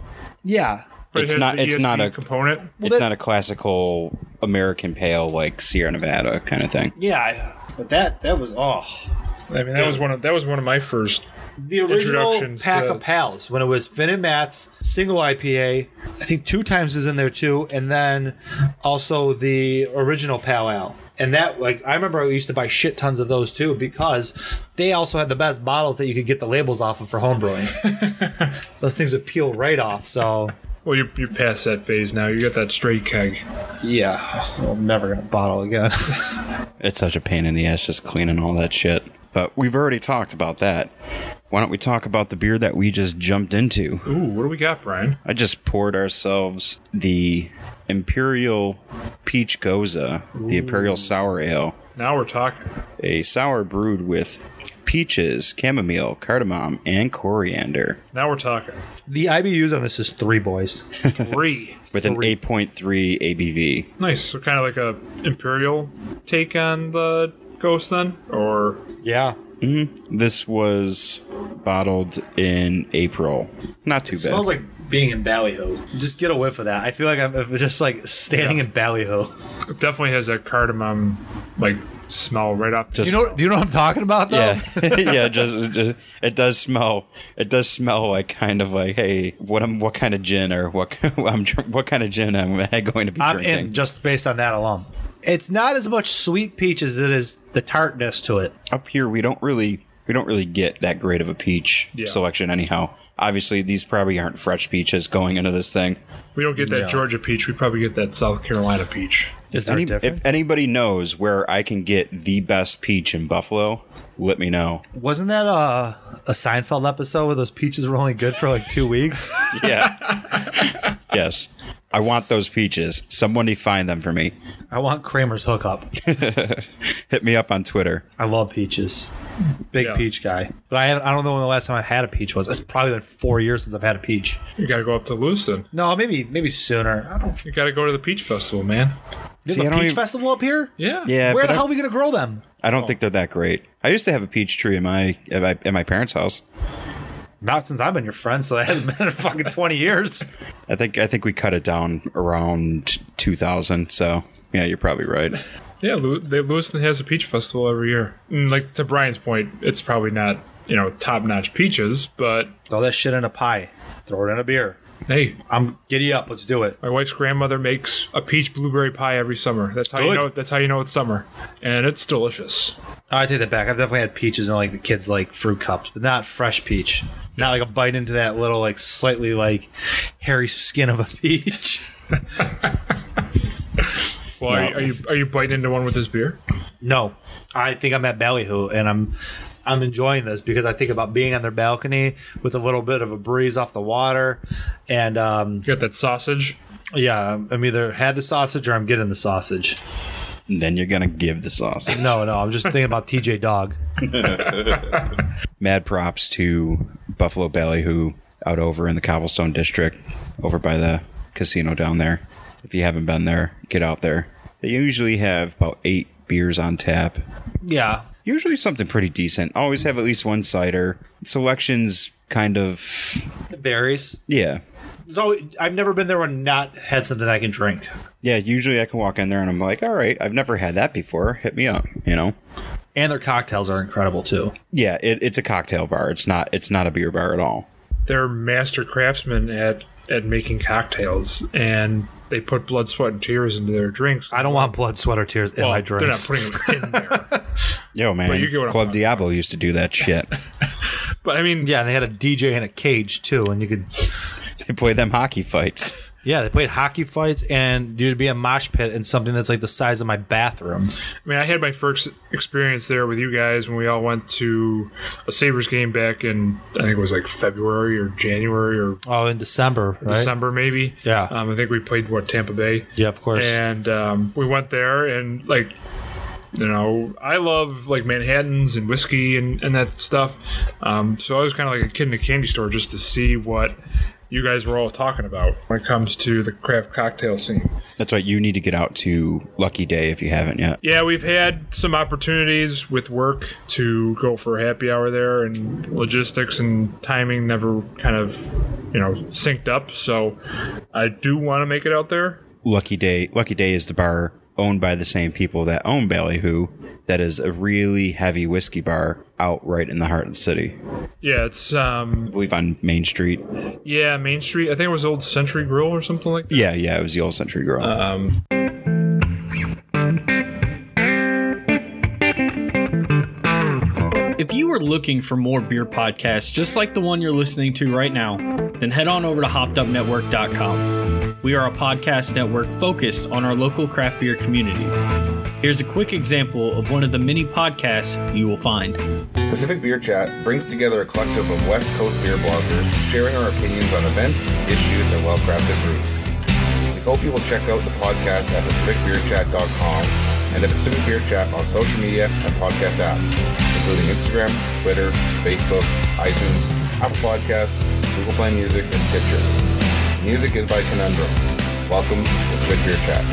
yeah. But it's has not- the it's not a- component. it's that- not a classical American pale like Sierra Nevada kind of thing. Yeah, but that that was oh, I mean, that was one of that was one of my first. The original pack to- of pals when it was Phin and Matt's single IPA. I think two times is in there too, and then also the original Pal Ale. And that, like, I remember I used to buy shit tons of those too because they also had the best bottles that you could get the labels off of for homebrewing. those things would peel right off. So, Well, you're you're past that phase now. You got that straight keg. yeah, I'm never gonna bottle again. It's such a pain in the ass just cleaning all that shit. But we've already talked about that. Why don't we talk about the beer that we just jumped into? Ooh, what do we got, Brian? I just poured ourselves the Imperial Peach Gose, the Imperial Sour Ale, Now we're talking. a sour brewed with peaches, chamomile, cardamom, and coriander, Now we're talking. the IBUs on this is three boys. Three. with an 8.3 ABV. nice. So kind of like a imperial take on the ghost then, or Yeah, mm-hmm. This was bottled in April. Not too bad. smells like being in Ballyhoo. Just get a whiff of that. I feel like I'm I'm just like standing in Ballyhoo. it definitely has that cardamom like smell right off. Just- Do you know? Do you know what I'm talking about? Though? yeah, yeah. Just, it just it does smell. It does smell like kind of like, hey, what am what kind of gin or what I'm what kind of gin am I going to be I'm drinking? in just based on that alone. It's not as much sweet peach as it is the tartness to it. Up here, we don't really we don't really get that great of a peach Yeah. selection anyhow. Obviously, these probably aren't fresh peaches going into this thing. we don't get that Yeah. Georgia peach. We probably get that South Carolina peach. Is If, any, if anybody knows where I can get the best peach in Buffalo, let me know. Wasn't that a, a Seinfeld episode where those peaches were only good for like two weeks? Yeah. yes. I want those peaches. Somebody find them for me. I want Kramer's hookup. Hit me up on Twitter. I love peaches. Big Yeah. peach guy. But I haven't, I don't know when the last time I've had a peach was. It's probably been four years since I've had a peach. You got to go up to Lewiston. No, maybe maybe sooner. I don't. You got to go to the peach festival, man. There's See, I a don't peach even- festival up here. Yeah. Yeah, Where but the I- hell are we gonna grow them? I don't think oh. they're that great. I used to have a peach tree in my at my, at my parents' house. Not since I've been your friend, so that hasn't been in fucking twenty years. I think I think we cut it down around 2000. So yeah, you're probably right. Yeah, Lew- they, Lewiston has a peach festival every year. And like to Brian's point, it's probably not you know top notch peaches, but Throw that shit in a pie. Throw it in a beer. Hey, I'm giddy up. Let's do it. my wife's grandmother makes a peach blueberry pie every summer. That's how you know. That's how you know it's summer, and it's delicious. I take that back. I've definitely had peaches in like the kids like fruit cups, but not fresh peach. Not like a bite into that little like slightly like hairy skin of a peach. Well, are, you, are you are you biting into one with this beer? No, I think I'm at Ballyhoo and I'm I'm enjoying this because I think about being on their balcony with a little bit of a breeze off the water, and um, You got that sausage. yeah, I'm either had the sausage or I'm getting the sausage. And then you're gonna give the sausage. No, no, I'm just thinking about TJ Dog. Mad props to Buffalo Belly, who out over in the Cobblestone District, over by the casino down there. If you haven't been there, get out there. They usually have about eight beers on tap. Yeah, Usually something pretty decent. Always have at least one cider. Selections kind of it varies. yeah. So I've never been there and not had something I can drink. Yeah, usually I can walk in there and I'm like, all right, I've never had that before. Hit me up, you know? And their cocktails are incredible too. Yeah, it, it's a cocktail bar. It's not it's not a beer bar at all. They're master craftsmen at at making cocktails, and they put blood, sweat, and tears into their drinks. I don't want blood, sweat, or tears in my my they're not drinks. putting it in there. Yo, man, you get what I'm Club talking Diablo used to do that shit. but I mean, yeah, and they had a DJ in a cage too, and you could. they play them hockey fights. Yeah, they played hockey fights, and you'd be a mosh pit in something that's like the size of my bathroom. I mean, I had my first experience there with you guys when we all went to a Sabres game back in I think it was like February or January or Oh, in December, right? December maybe. Yeah. Um, I think we played what Tampa Bay. Yeah, of course. And um, we went there and like you know, I love like Manhattans and whiskey and, and that stuff. Um, so I was kind of like a kid in a candy store just to see what you guys were all talking about when it comes to the craft cocktail scene. That's why you need to get out to Lucky Day if you haven't yet. Yeah, we've had some opportunities with work to go for a happy hour there, and logistics and timing never kind of, you know, synced up. So I do want to make it out there. Lucky Day Lucky Day is the bar owned by the same people that own Ballyhoo. That is a really heavy whiskey bar out right in the heart of the city. Yeah, it's um I believe on Main Street. yeah, Main Street. I think it was Old Century Grill or something like that. Yeah, yeah, it was the old Century Grill. Um, If you are looking for more beer podcasts just like the one you're listening to right now, then head on over to hoppedupnetwork.com. We are a podcast network focused on our local craft beer communities. Here's a quick example of one of the many podcasts you will find. Pacific Beer Chat brings together a collective of West Coast beer bloggers sharing our opinions on events, issues, and well crafted brews. We hope you will check out the podcast at pacificbeerchat.com and the Pacific Beer Chat on social media and podcast apps, including Instagram, Twitter, Facebook, iTunes, Apple Podcasts, Google Play Music, and Stitcher. Music is by Conundrum. Welcome to Pacific Beer Chat.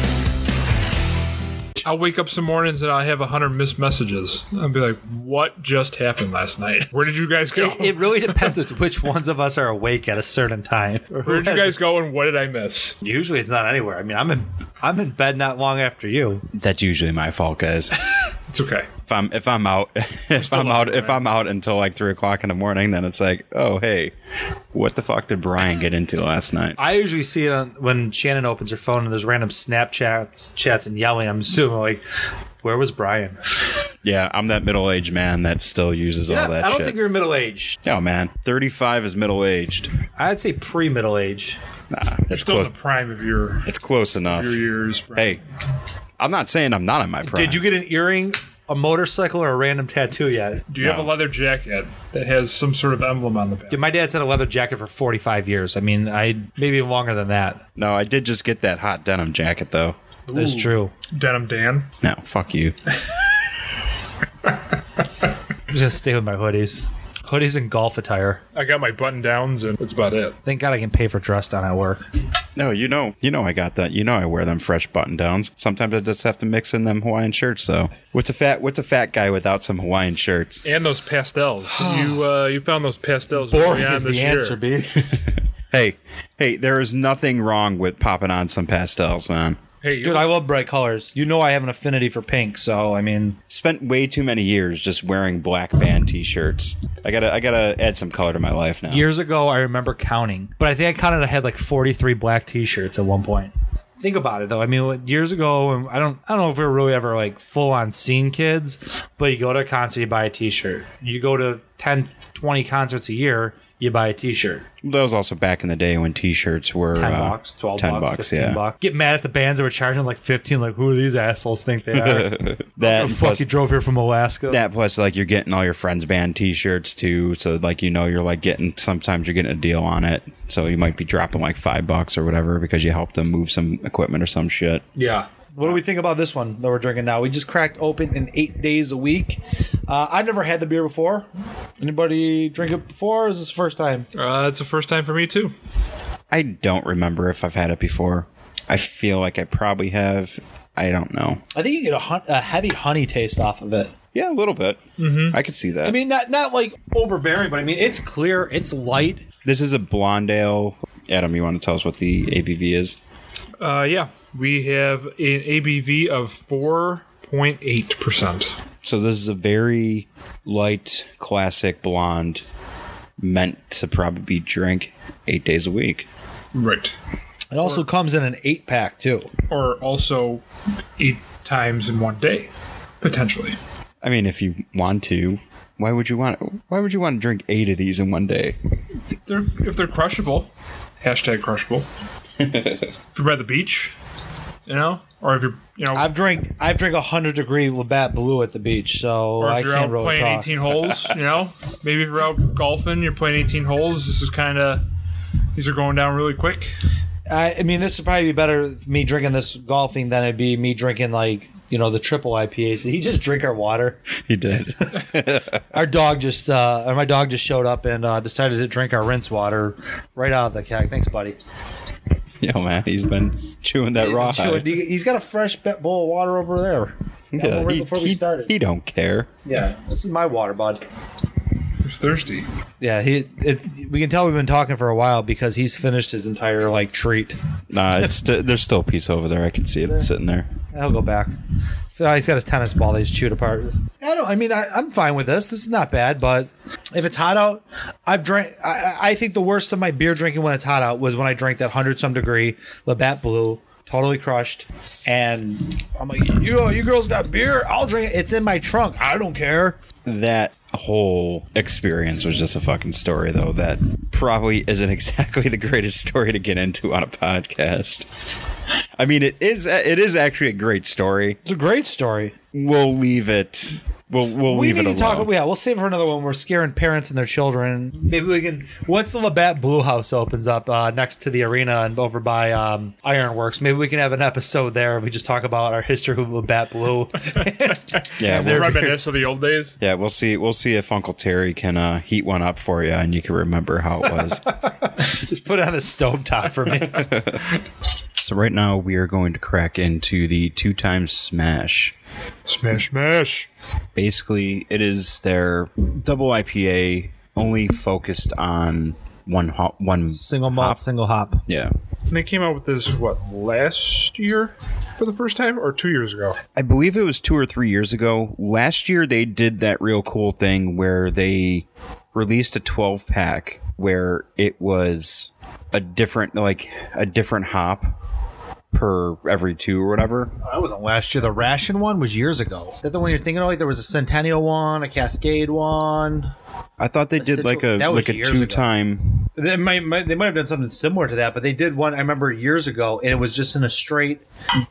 I'll wake up some mornings and I have a hundred missed messages. I'll be like, "What just happened last night? Where did you guys go? It, it really depends with which ones of us are awake at a certain time. Where did you guys go and what did I miss?" Usually, it's not anywhere. I mean, I'm in I'm in bed not long after you. That's usually my fault, guys. It's okay. if I'm if I'm out if I'm out if I'm out until like three o'clock in the morning, then it's like, oh hey, what the fuck did Brian get into last night? I usually see it on when Shannon opens her phone and there's random Snapchats, chats, and yelling. I'm assuming like, where was Brian? Yeah, I'm that middle aged man that still uses all that I don't shit. think you're middle aged. oh man, 35 is middle aged. I'd say pre middle age. Nah, it's Still in the prime of your It's close enough. your years. Hey, I'm not saying I'm not in my prime. Did you get an earring, a motorcycle, or a random tattoo yet? do you have a leather jacket that has some sort of emblem on the back? Dude, my dad's had a leather jacket for 45 years. I mean, I maybe longer than that. No, I did just get that hot denim jacket though. That's true. Denim Dan. No, fuck you. I'm just gonna stay with my hoodies, hoodies and golf attire. I got my button downs and that's about it. Thank God I can pay for dress down at work. No, you know, you know, I got that. You know, I wear them fresh button downs. Sometimes I just have to mix in them Hawaiian shirts. though. what's a fat what's a fat guy without some Hawaiian shirts? And those pastels. you uh, you found those pastels Boring early is this the year. answer, B. Hey, hey, there is nothing wrong with popping on some pastels, man. Hey, Dude, I love bright colors. You know I have an affinity for pink, so I mean, Spent way too many years just wearing black band T-shirts. I gotta, I gotta add some color to my life now. years ago I remember counting, but I think I counted I had like 43 black T-shirts at one point. Think about it though. I mean, years ago, I don't, I don't know if we were really ever like full on scene kids, but you go to a concert, you buy a T-shirt. You go to 10, 20 concerts a year, you buy a T-shirt. that was also back in the day when T-shirts were 10 uh, bucks, 12 10 bucks, bucks, 15 yeah. bucks. Get mad at the bands that were charging like 15, like who are these assholes think they are? That fuck plus, you drove here from Alaska? that plus like you're getting all your friends band T-shirts too, so like you know you're like getting sometimes you're getting a deal on it, so you might be dropping like five bucks or whatever because you helped them move some equipment or some shit. Yeah. What do we think about this one that we're drinking now? We just cracked open in eight days a week. Uh, I've never had the beer before. Anybody drink it before? Or is this the first time? Uh, it's the first time for me too. I don't remember if I've had it before. I feel like I probably have. I don't know. I think you get a, hun- a heavy honey taste off of it. Yeah, a little bit. Mm-hmm. I could see that. I mean, not not like overbearing, but I mean, it's clear, it's light. this is a blonde ale. Adam, you want to tell us what the ABV is? Uh, yeah, we have an ABV of four point eight percent. So this is a very light, classic blonde, meant to probably drink eight days a week. Right. It also comes in an eight pack too. Or also eight times in one day, potentially. I mean, if you want to, why would you want? Why would you want to drink eight of these in one day? They're if they're crushable, hashtag crushable. if you're by the beach, you know, or if you're you know, I've drank I've drank a hundred degree Labatt Blue at the beach, so or if I you're can't out really playing talk. 18 holes, you know, maybe if you're out golfing, you're playing 18 holes. This is kind of these are going down really quick. I, I mean, this would probably be better me drinking this golfing than it'd be me drinking like you know the triple IPAs. Did he just drink our water? He did. Our dog just uh, or my dog just showed up and uh, decided to drink our rinse water right out of the keg. Thanks, buddy. Yo, man, he's been chewing that raw. He- He's got a fresh bowl of water over there. Yeah, one right he, before we started he don't care. yeah, this is my water, bud. He's thirsty. Yeah, he. It, we can tell we've been talking for a while because he's finished his entire like treat. Nah, it's st- there's still a piece over there. I can see it sitting there. I'll go back. Uh, he's got his tennis ball that he's chewed apart. I don't. I mean, I, I'm fine with this. This is not bad. But if it's hot out, I've drank. I, I- I think the worst of my beer drinking when it's hot out was when I drank that hundred some degree Labatt Blue, totally crushed, and I'm like, you, you girls got beer? I'll drink it. It's in my trunk. I don't care. That whole experience was just a fucking story, though. That probably isn't exactly the greatest story to get into on a podcast. I mean, it is. It is actually a great story. It's a great story. We'll leave it. We'll we'll We leave need it to alone. talk. Yeah, we'll save it for another one. We're scaring parents and their children. Maybe we can. Once the Labatt Blue House opens up uh, next to the arena and over by um, Ironworks, maybe we can have an episode there. And we just talk about our history with Labatt Blue. yeah, we'll, Reminisce of the old days. yeah, we'll see. We'll see if Uncle Terry can uh, heat one up for you, and you can remember how it was. just put it on the stovetop for me. so right now we are going to crack into the two times smash. Smash, smash. Basically, it is their double IPA, only focused on one hop, one single malt, hop. single hop. Yeah, And they came out with this what last year for the first time, or two years ago? I believe it was two or three years ago. Last year, they did that real cool thing where they released a 12 pack where it was a different, like a different hop per every two or whatever. That wasn't last year. The ration one was years ago. Is that the one you're thinking of? Like there was a Centennial one, a Cascade one. I thought they did like a That was like a years ago. two time. They might, might they might have done something similar to that, but they did one. I remember years ago, and it was just in a straight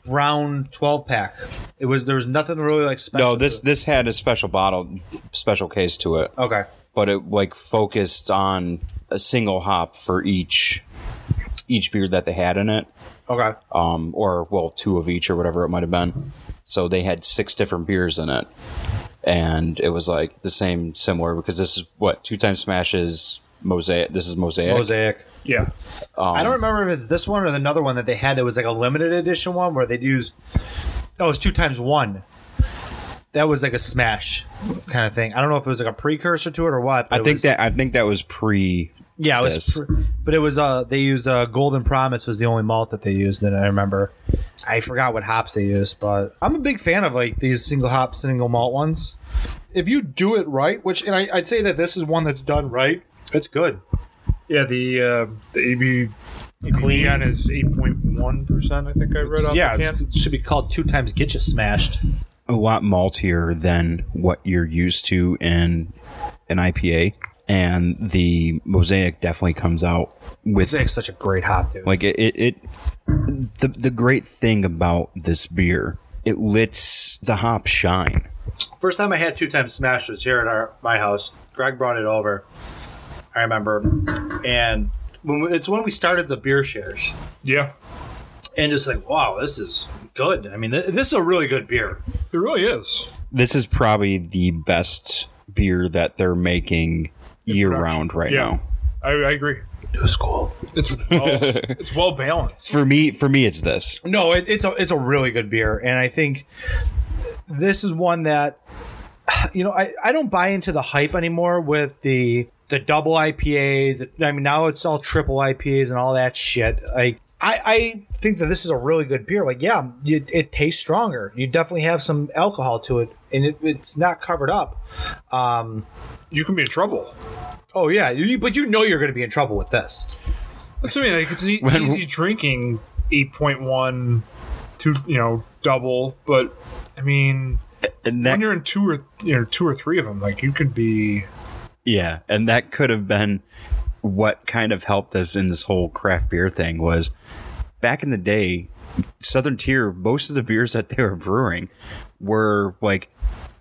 brown twelve pack. It was there was nothing really like special. No, this to this had a special bottle, special case to it, it. okay. but it like focused on a single hop for each each beer that they had in it. Okay. um, or well, two of each or whatever it might have been. So they had six different beers in it, and it was like the same, similar because this is what two times smash is mosaic. This is mosaic. Mosaic. Yeah, Um, I don't remember if it's this one or another one that they had that was like a limited edition one where they'd use. Oh, it was two times one. That was like a smash kind of thing. I don't know if it was like a precursor to it or what. but I think was- that I think that was pre. Yeah, it was, this. pr- but it was uh they used uh Golden Promise was the only malt that they used, and I remember I forgot what hops they used, but I'm a big fan of like these single hop, single malt ones. If you do it right, which and I, I'd say that this is one that's done right, it's good. yeah. The uh, the AB Clean. clean is eight point one percent. I think I read off yeah, the can. it should be called two times get you smashed. a lot maltier than what you're used to in an IPA, and the mosaic definitely comes out with It's such a great hop, dude. Like it, it, it the the great thing about this beer, it lets the hop shine. First time I had two times smash was here at our my house. Greg brought it over. I remember, and when we, it's when we started the beer shares. Yeah, and just like, wow, this is good. I mean, th- this is a really good beer. it really is. This is probably the best beer that they're making year production. round right Yeah. now. I, I agree. New school. It's well, it's well balanced. For me, for me, it's this. No, it, it's a it's a really good beer, and I think this is one that you know I, I don't buy into the hype anymore with the the double IPAs. I mean, now it's all triple IPAs and all that shit. Like. I, I think that this is a really good beer. Like, yeah, it, it tastes stronger. You definitely have some alcohol to it, and it, it's not covered up. Um, You can be in trouble. oh yeah, you, but you know you're going to be in trouble with this. That's what I mean. Like it's e- When- easy drinking eight point one, two you know double, but I mean And that, when you're in two or you know two or three of them, like you could be. yeah, and that could have been what kind of helped us in this whole craft beer thing was back in the day, Southern Tier, most of the beers that they were brewing were like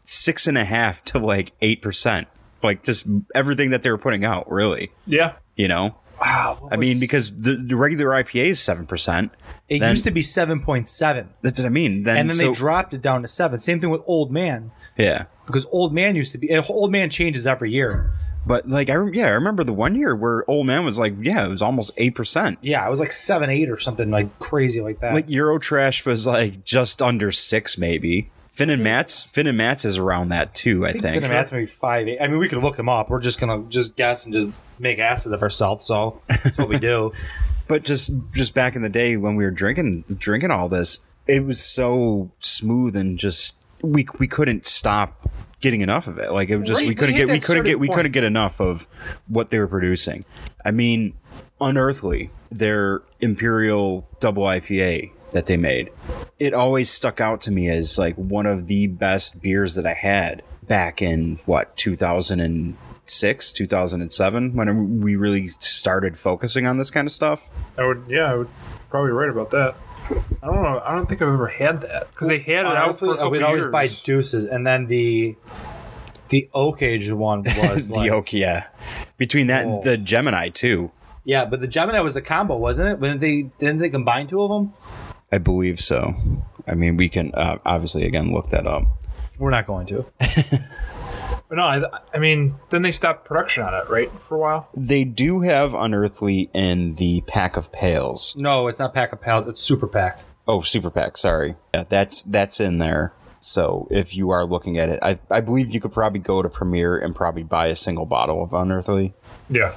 six and a half to like eight percent. Like just everything that they were putting out, really. Yeah, You know? Wow. I mean, because the, the regular IPA is seven percent. it then- used to be seven point seven. That's what I mean. Then, and then so- they dropped it down to seven. Same thing with Old Man, yeah. because Old Man used to be Old Man changes every year. But like I yeah, I remember the one year where old man was like, yeah, it was almost eight percent. Yeah, it was like seven, eight, or something like crazy like that. Like Eurotrash was like just under six, maybe. Phin and Matt's Phin and Matt's is around that too, I, think. Phin and Matt's maybe five, eight. I mean, we could look them up. We're just gonna just guess and just make asses of ourselves. So that's what we do. But just just back in the day when we were drinking drinking all this, it was so smooth and just we we couldn't stop getting enough of it. Like it was just Right, we we couldn't hit get we couldn't get we point. couldn't get enough of what they were producing. I mean, unearthly their imperial double IPA that they made. It always stuck out to me as like one of the best beers that I had back in what 2006 2007 when we really started focusing on this kind of stuff I would, yeah, I would probably right about that. I don't know. I don't think I've ever had that because they had it out for a we'd always years. buy deuces, and then the the oak age one was the like, oak yeah between that and the gemini too yeah, but the Gemini was a combo, wasn't it? Didn't they didn't they combine two of them? i believe so i mean we can uh, obviously again look that up We're not going to. But no, I, I mean, then they stopped production on it, right, for a while. they do have unearthly in the pack of pails No, it's not pack of pails. It's super pack. oh super pack sorry yeah that's that's in there so if you are looking at it I, I believe you could probably go to Premier and probably buy a single bottle of unearthly Yeah.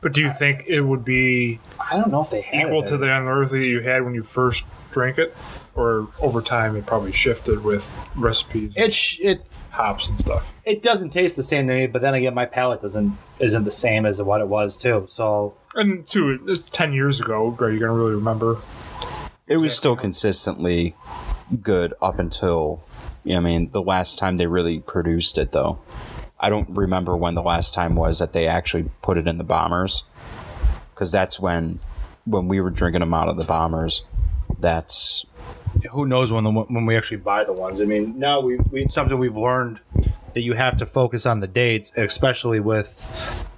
But do you think it would be I don't know if they had equal it to the unearthly that you had when you first drank it, or over time it probably shifted with recipes, It sh- it hops, and stuff? it doesn't taste the same to me, but then again, my palate doesn't isn't the same as what it was too. So And two, it's ten years ago. Are you gonna really remember? it was still consistently good up until you I mean the last time they really produced it though. I don't remember when the last time was that they actually put it in the bombers cuz that's when when we were drinking them out of the bombers that's who knows when the when we actually buy the ones? I mean, now we we it's something we've learned that you have to focus on the dates, especially with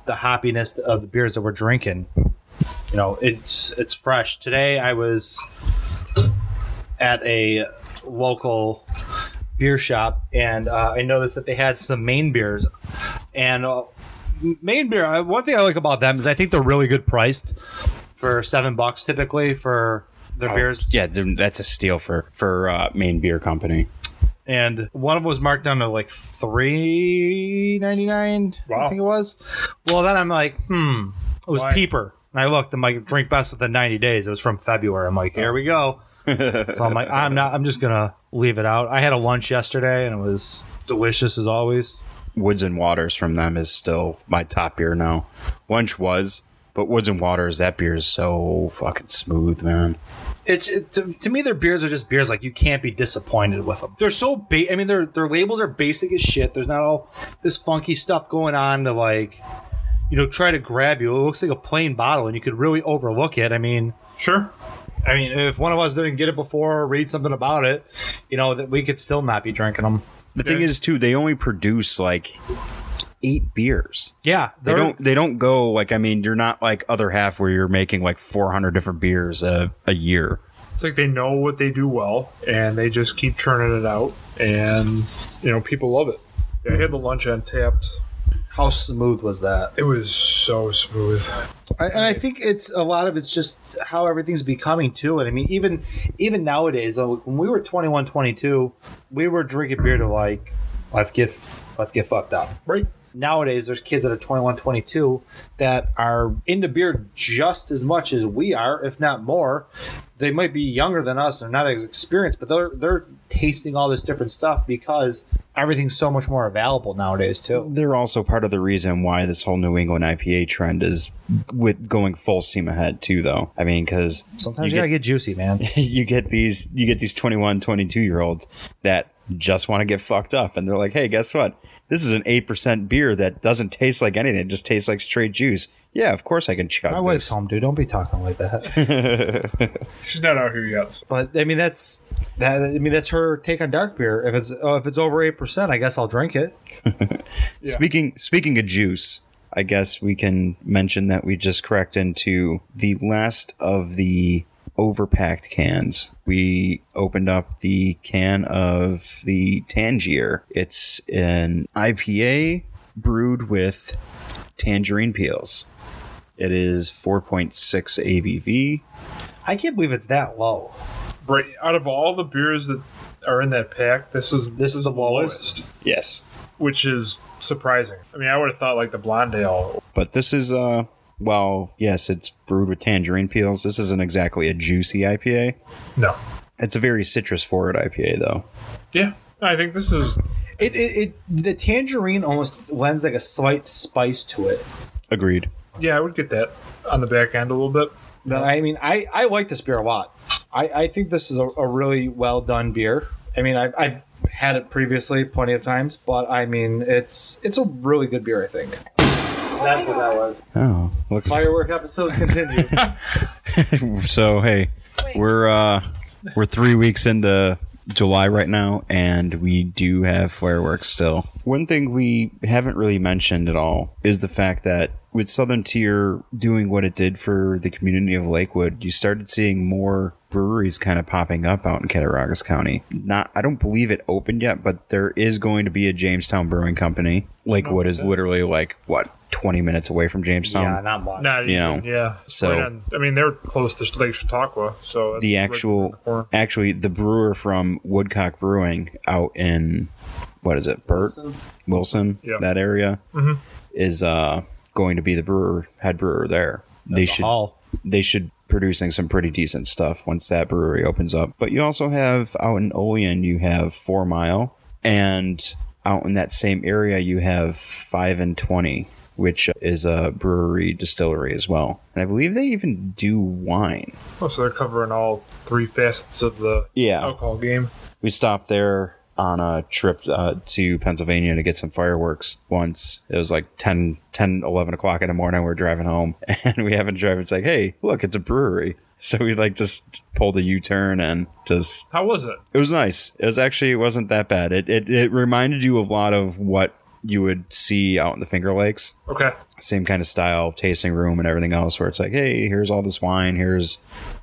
the hoppiness of the beers that we're drinking. You know, it's it's fresh. Today I was at a local beer shop and uh, I noticed that they had some Maine beers and uh, Maine beer. One thing I like about them is I think they're really good priced for seven bucks typically for their beers. yeah that's a steal for for uh, Maine Beer Company. and one of them was marked down to like three ninety nine. I think it was. Well, then I'm like, hmm, it was Why? Peeper, and I looked. I'm like, drink best within ninety days. It was from February. I'm like, here we go. so I'm like, I'm not. I'm just gonna leave it out. I had a lunch yesterday, and it was delicious as always. Woods and Waters from them is still my top beer now. Lunch was, but Woods and Waters that beer is so fucking smooth, man. It's it, to, to me, their beers are just beers. Like you can't be disappointed with them. They're so ba- I mean, their their labels are basic as shit. There's not all this funky stuff going on to like, you know, try to grab you. It looks like a plain bottle, and you could really overlook it. I mean, Sure. I mean, if one of us didn't get it before or read something about it, you know, that we could still not be drinking them. The thing is, too, they only produce like eight beers. Yeah, They don't. They don't go like. I mean, you're not like other half where you're making like 400 different beers a, a year. It's like they know what they do well, and they just keep churning it out, and you know people love it. Yeah, I had the lunch Untappd. How smooth was that? It was so smooth. I, and I think it's a lot of it's just how everything's becoming too. And I mean, even even nowadays, when we were 21, 22, we were drinking beer to like, let's get let's get fucked up. Right. Nowadays, there's kids that are 21, 22 that are into beer just as much as we are, if not more. They might be younger than us and not as experienced, but they're they're tasting all this different stuff because everything's so much more available nowadays too. They're also part of the reason why this whole New England IPA trend is with going full steam ahead too. Though I mean, because Sometimes you, gotta get juicy, man. you get these you get these 21 22 year olds that just want to get fucked up and they're like hey guess what this is an 8% beer that doesn't taste like anything it just tastes like straight juice yeah of course i can chug My wife's this home, dude. Don't be talking like that. She's not out here yet. But I mean, that's that. I mean, that's her take on dark beer. If it's oh, if it's over eight percent, I guess I'll drink it. speaking speaking of juice i guess we can mention that we just cracked into the last of the Overpack'd cans we opened up the can of the tangier it's an ipa brewed with tangerine peels it is 4.6 abv I can't believe it's that low. Right. Out of all the beers that are in that pack, this is This is the lowest? yes which is surprising. I mean, I would have thought like the blonde ale. But this is uh well, yes, it's brewed with tangerine peels. This isn't exactly a juicy IPA. No. It's a very citrus forward IPA though. Yeah, I think this is It, it, it the tangerine almost lends like a slight spice to it. Agreed. yeah, I would get that on the back end a little bit. But I mean, I, I like this beer a lot. I, I think this is a, a really well done beer. I mean, I've, I've had it previously plenty of times, but I mean, it's it's a really good beer. I think. That's what that was. Oh, looks Firework episode continued. so. Hey, we're uh we're three weeks into July right now, and we do have fireworks still. One thing we haven't really mentioned at all is the fact that with Southern Tier doing what it did for the community of Lakewood, you started seeing more breweries kind of popping up out in Cattaraugus County. Not, I don't believe it opened yet, but there is going to be a Jamestown Brewing Company. Lakewood is literally like what 20 minutes away from Jamestown. yeah, not much. Not You even, know, yeah. so- Right I mean, they're close to Lake Chautauqua, so the actual in the actually the brewer from Woodcock Brewing out in what is it Burt Wilson, Yeah. that area Mhm. is uh going to be the brewer head brewer there they should Hall. they should producing some pretty decent stuff once that brewery opens up but you also have out in Olean you have Four Mile and out in that same area you have Five and Twenty which is a brewery distillery as well and I believe they even do wine Oh, so they're covering all three facets of the Yeah. alcohol game. we stopped there on a trip uh, to Pennsylvania to get some fireworks once. It was like 10, 10, 11 o'clock in the morning. We are driving home and we haven't driven. It's like, hey, look, it's a brewery. So we like just pulled a U turn and just, How was it? it was nice. It was actually, it wasn't that bad. It, it, it reminded you of a lot of what you would see out in the Finger Lakes. Okay. Same kind of style, tasting room and everything else where it's like, hey, here's all this wine. Here's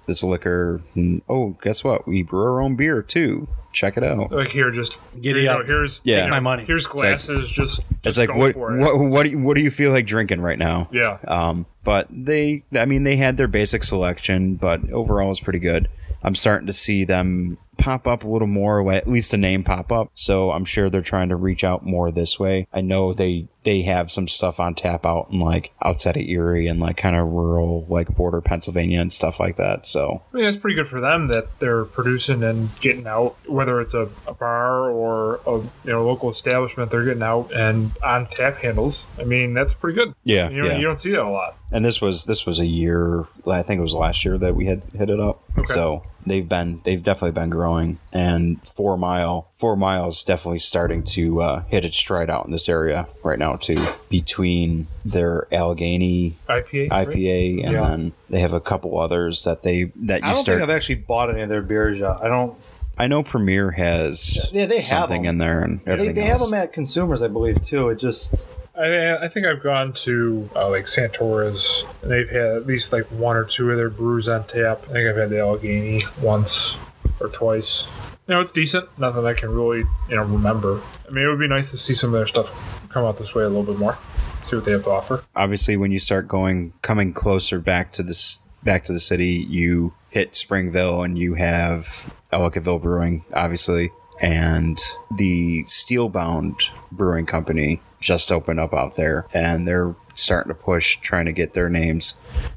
this liquor. And, oh, guess what? We brew our own beer too. Check it out. Like here, just Giddy here you up. go, Here's Yeah. you know, My money. Here's glasses. just, It's like go what for it. what what do you, what do you feel like drinking right now? Yeah. Um, but they, I mean, they had their basic selection, but overall it's pretty good. I'm starting to see them pop up a little more, at least a name pop up. So I'm sure they're trying to reach out more this way. I know they they have some stuff on tap out in like outside of Erie and like kind of rural, like border Pennsylvania and stuff like that. So mean, it's pretty good for them that they're producing and getting out. Whether it's a, a bar or a you know local establishment, they're getting out and on tap handles. I mean, that's pretty good. Yeah, you, know, yeah. you don't see that a lot. and this was this was a year i think it was last year that we had hit it up Okay. so they've been they've definitely been growing and four mile four miles definitely starting to uh, hit its stride out in this area right now too between their allegheny IPA. right? and Yeah. then they have a couple others that they that you I don't start think I've actually bought any of their beers yet. I don't. i know premier has Yeah, they have something them. in there and They, everything they have else. them at consumers, I believe, too. It just I, I think I've gone to uh, like Santora's, and they've had at least like one or two of their brews on tap. I think I've had the Allegheny once or twice. You know, it's decent. Nothing I can really you know remember. I mean, it would be nice to see some of their stuff come out this way a little bit more. See what they have to offer. obviously when you start going coming closer back to this back to the city you hit springville and you have ellicottville brewing obviously and the steelbound brewing company just opened up out there and they're starting to push trying to get their names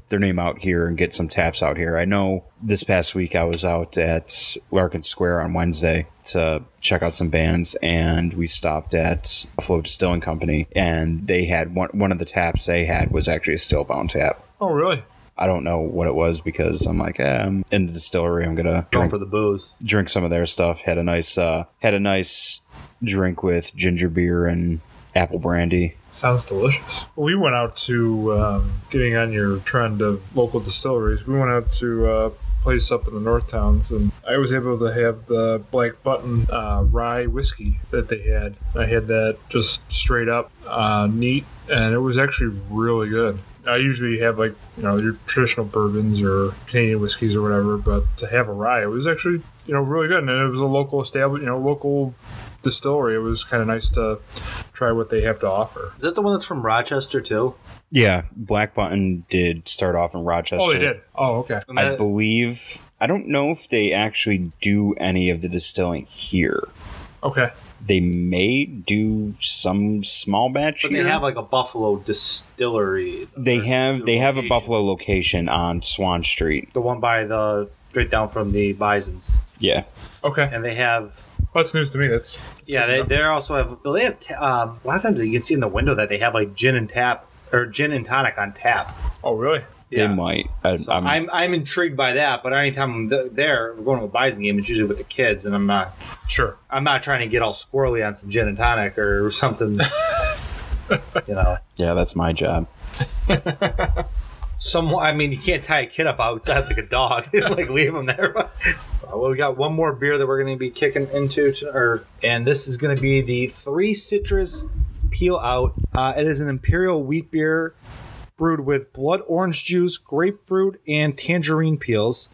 their name out here and get some taps out here i know this past week i was out at larkin square on wednesday to check out some bands and we stopped at Buffalo Distilling Company and they had one one of the taps they had was actually a Steelbound tap. Oh, really? I don't know what it was because I'm like, eh, I'm in the distillery. I'm gonna going for the booze. drink some of their stuff. Had a nice uh, had a nice drink with ginger beer and apple brandy. Sounds delicious. We went out to um, getting on your trend of local distilleries. We went out to a place up in the North Towns, and I was able to have the Black Button uh, rye whiskey that they had. I had that just straight up uh, neat, and it was actually really good. I usually have like you know your traditional bourbons or Canadian whiskeys or whatever, but to have a rye, it was actually you know really good, and it was a local established, you know, local distillery. It was kind of nice to try what they have to offer. Is that the one that's from Rochester too? Yeah, Black Button did start off in Rochester. Oh, they did. Oh, okay. I believe. I don't know if they actually do any of the distilling here. Okay. They may do some small batch But here. they have like a Buffalo distillery. They have they have a. Buffalo location on Swan Street. The one by the straight down from the Bisons, Yeah. Okay, and they have. That's news to me. That's Yeah, they they also have. Well, they have. ta- Um, a lot of times you can see in the window that they have like gin and tap or gin and tonic on tap. oh really? Yeah. They might. I, So I'm, I'm, I'm intrigued by that, but anytime I'm th- there, we're going to a Bison game. It's usually with the kids, and I'm not Sure. I'm not trying to get all squirrely on some gin and tonic or something. you know, yeah, that's my job. some. I mean, you can't tie a kid up outside like a dog, like leave him there. Uh, well, we got one more beer that we're going to be kicking into, to, or and this is going to be the Three Citrus Peel Out. Uh, it is an imperial wheat beer brewed with blood orange juice, grapefruit, and tangerine peels,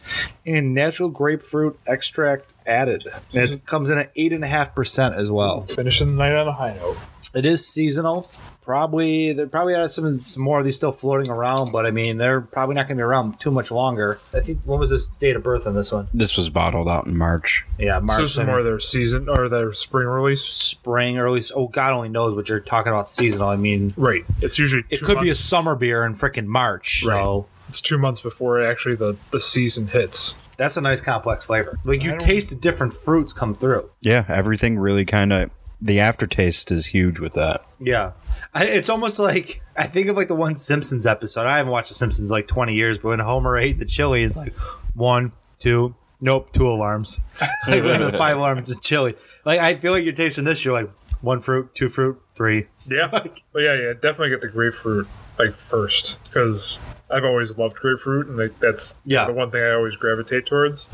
and natural grapefruit extract added. And it comes in at eight and a half percent as well. Finishing the night on a high note. It is seasonal. Probably there probably are some some more of these still floating around, but I mean they're probably not going to be around too much longer. I think when was this date of birth on this one? This was bottled out in March. Yeah, So March. this is more of their season or their spring release. spring, early. Oh, God only knows what you're talking about seasonal. I mean, Right. It's usually it two could be a summer beer in freaking March. Right. So it's two months before actually the the season hits. that's a nice complex flavor. Like you taste the different fruits come through. Yeah, everything really kind of. The aftertaste is huge with that. Yeah. I, it's almost like I think of like the one Simpsons episode. I haven't watched the Simpsons in like 20 years, but when Homer ate the chili, it's like one, two, nope, two alarms. like five alarms of chili. Like I feel like you're tasting this, you're like one fruit, two fruit, three. Yeah. but oh, yeah, yeah, definitely get the grapefruit like first because I've always loved grapefruit and like that's Yeah. the one thing I always gravitate towards.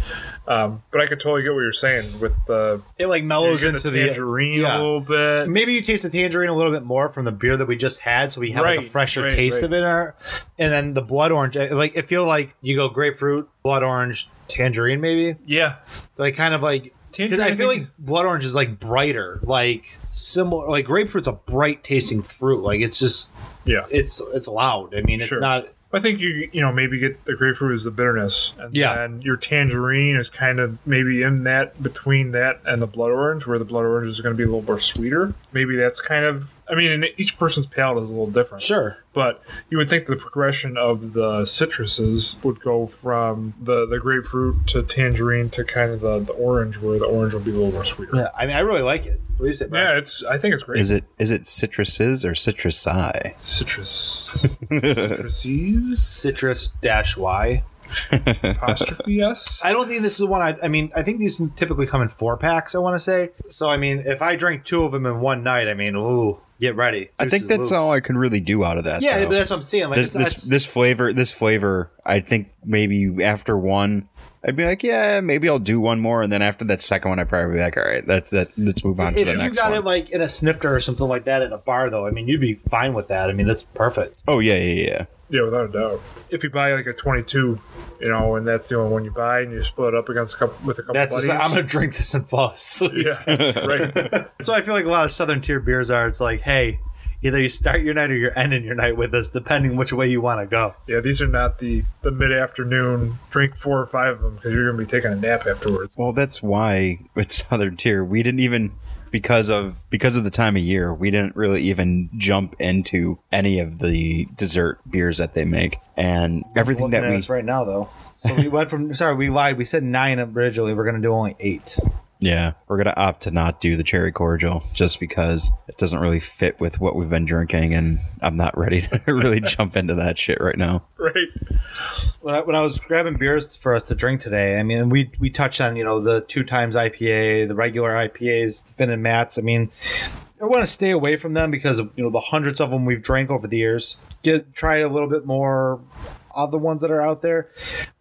Um, but I could totally get what you're saying with the It like mellows into the tangerine yeah. a little bit. Maybe you taste the tangerine a little bit more from the beer that we just had, so we have like a fresher right, taste right. of it. in our- And then the blood orange, like it feel like you go grapefruit, blood orange, tangerine, maybe Yeah, like kind of like. Because I feel like blood orange is like brighter, like similar. Like grapefruit's a bright tasting fruit. Like it's just yeah. it's it's loud. I mean, it's Sure. not. I think you you know maybe get the grapefruit is the bitterness, and Yeah. then your tangerine is kind of maybe in that between that and the blood orange, where the blood orange is going to be a little more sweeter. Maybe that's kind of. I mean, and each person's palate is a little different. Sure. But you would think the progression of the citruses would go from the, the grapefruit to tangerine to kind of the, the orange, where the orange would be a little more sweeter. Yeah. I mean, I really like it. What do you say? Brian? Yeah, it's. I think it's great. Is it is it citruses or citrusi? citrus? Citruses? Citrus dash Y. Apostrophe yes. I don't think this is one. I, I mean, I think these typically come in four packs. I want to say. So I mean, if I drink two of them in one night, I mean, ooh, get ready. I think that's all I can really do out of that. Yeah, though. but that's what I'm seeing. Like, this it's, this it's- this flavor this flavor. I think maybe after one, I'd be like, yeah, maybe I'll do one more, and then after that second one, I'd probably be like, all right, that's that. Let's move on to if you got one. it like in a snifter or something like that at a bar, though, I mean, you'd be fine with that. I mean, that's perfect. oh yeah, yeah, yeah. Yeah, without a doubt. If you buy like a 22, you know, and that's the only one you buy, and you split it up against a couple with a couple That's just, buddies. I'm gonna drink this and fall asleep. yeah, right. So I feel like a lot of Southern tier beers are. It's like, hey, either you start your night or you're ending your night with us, depending which way you want to go. Yeah, these are not the the mid afternoon drink four or five of them because you're gonna be taking a nap afterwards. Well, that's why with Southern Tier, we didn't even because of because of the time of year, we didn't really even jump into any of the dessert beers that they make, and everything that at we right now, though. So we went from. Sorry, we lied. We said nine originally. We're gonna do only eight. Yeah we're gonna opt to not do the cherry cordial just because it doesn't really fit with what we've been drinking, and I'm not ready to really jump into that shit right now. Right. when I, when I was grabbing beers for us to drink today, I mean, we we touched on you know the two times IPA, the regular IPAs, the Phin and Matt's. I mean, I want to stay away from them because of you know the hundreds of them we've drank over the years. Get try a little bit more of the ones that are out there,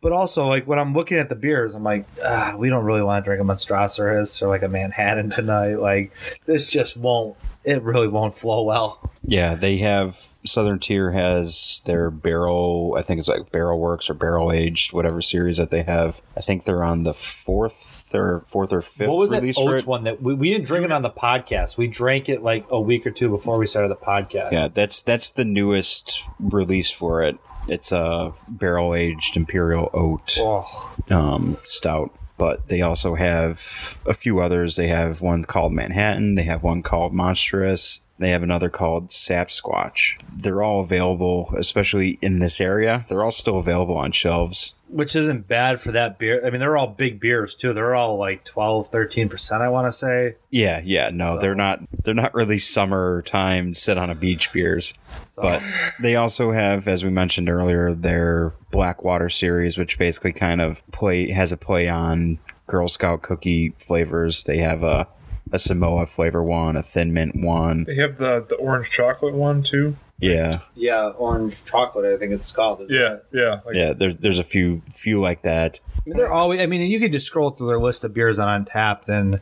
but also like when I'm looking at the beers, I'm like, ah, we don't really want to drink a Monstrosser or like a Manhattan tonight. Like this just won't. It really won't flow well. Yeah, they have Southern Tier has their barrel. I think it's like Barrel Works or Barrel Aged, whatever series that they have. I think they're on the fourth or fourth or fifth What was that release for oats one that we, we didn't drink it on the podcast? We drank it like a week or two before we started the podcast. Yeah, that's that's the newest release for it. It's a barrel aged imperial oat Oh, um, stout. But they also have a few others. They have one called Manhattan. They have one called Monstrous. They have another called Sap Squatch. They're all available, especially in this area. They're all still available on shelves. Which isn't bad for that beer. I mean, they're all big beers too. They're all like 12, 13%, I want to say. Yeah, yeah, no, So- they're not. They're not really summertime sit on a beach beers, but they also have, as we mentioned earlier, their Blackwater series, which basically kind of play has a play on Girl Scout cookie flavors. They have a a Samoa flavor one, a thin mint one. They have the the orange chocolate one too. Yeah, Yeah, orange chocolate, I think it's called. isn't Yeah, it? yeah. Like, yeah. There's there's a few few like that. I mean, they're always. I mean, you can just scroll through their list of beers on Untappd, and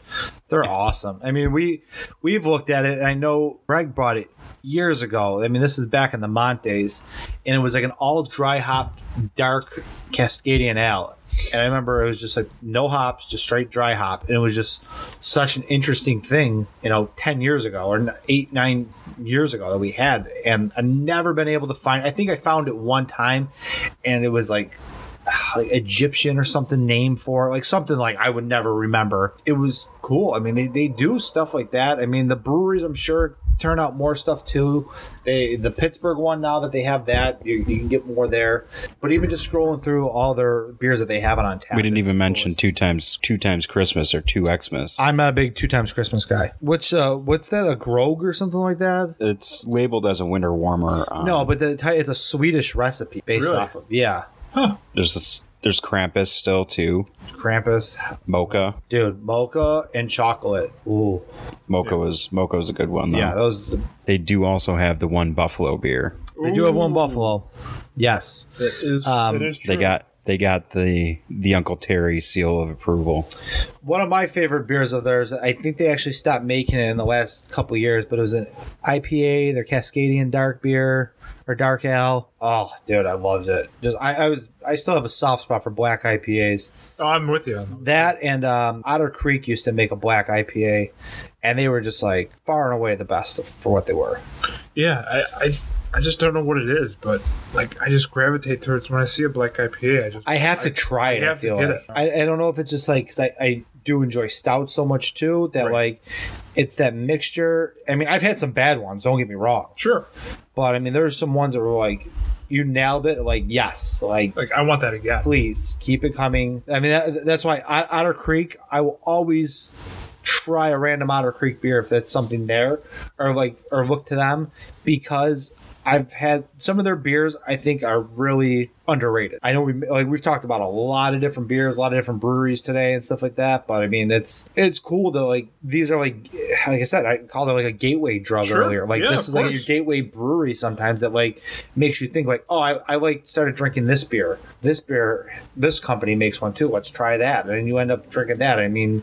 they're awesome. I mean, we we've looked at it, and I know Greg bought it years ago. I mean, this is back in the Montes, and it was like an all dry hopped dark Cascadian ale. And I remember it was just like no hops, just straight dry hop, and it was just such an interesting thing, you know, ten years ago or eight, nine years ago that we had, and I've never been able to find. I think I found it one time, and it was like ah, like Egyptian or something name for like something like I would never remember. It was cool. I mean, they, they do stuff like that. I mean, the breweries, I'm sure, turn out more stuff too. They the Pittsburgh one now that they have that, you, you can get more there. But even just scrolling through all their beers that they have on tap, We didn't it's even cool. mention two times two times Christmas or two Xmas. I'm not a big two times Christmas guy. What's uh, what's that? A Grog or something like that? it's labeled as a winter warmer. Um, No, but the, it's a Swedish recipe based Really? off of yeah, there's this, there's Krampus still too. Krampus, Mokah. dude, mocha and chocolate. Ooh, Mokah was Mokah was a good one though. yeah, those They do also have the one Buffalo beer. They do have one Buffalo. Yes. that is, Um, that is They got they got the the Uncle Terry seal of approval. One of my favorite beers of theirs, I think they actually stopped making it in the last couple years, but it was an IPA, their Cascadian dark beer or dark ale. Oh, dude, I loved it. Just I, I was I still have a soft spot for black IPAs. Oh, I'm with you. That and um, Otter Creek used to make a black IPA, and they were just like far and away the best for what they were. Yeah, I, I I just don't know what it is, but like I just gravitate towards when I see a black IPA. I just I have to try it. I I have to feel get like. it. I, I don't know if it's just like 'cause I, I do enjoy stout so much too that Right. like it's that mixture. I mean, I've had some bad ones. Don't get me wrong, sure. but I mean, there's some ones that were like you nailed it. Like yes, like Like I want that again. please keep it coming. I mean, that, that's why Otter Creek. I will always try a random Otter Creek beer if that's something there, or like or look to them because I've had some of their beers. I think are really underrated. I know we like we've talked about a lot of different beers, a lot of different breweries today and stuff like that. But I mean, it's it's cool to like these are like like I said, I called it like a gateway drug Sure. earlier. Like Yeah, this is like your gateway brewery sometimes that like makes you think like, oh, I, I like started drinking this beer. This beer, this company makes one too. Let's try that, and you end up drinking that. I mean,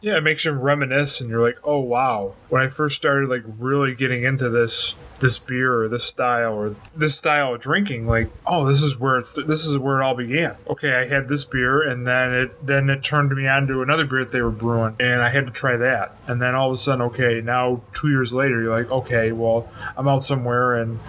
Yeah, it makes you reminisce, and you're like, oh wow. When I first started like really getting into this this beer or this style or this style of drinking, like, oh, this is where it's this is where it all began. Okay, I had this beer, and then it then it turned me on to another beer that they were brewing, and I had to try that. And then all of a sudden, okay, now two years later, you're like, okay, well, I'm out somewhere, and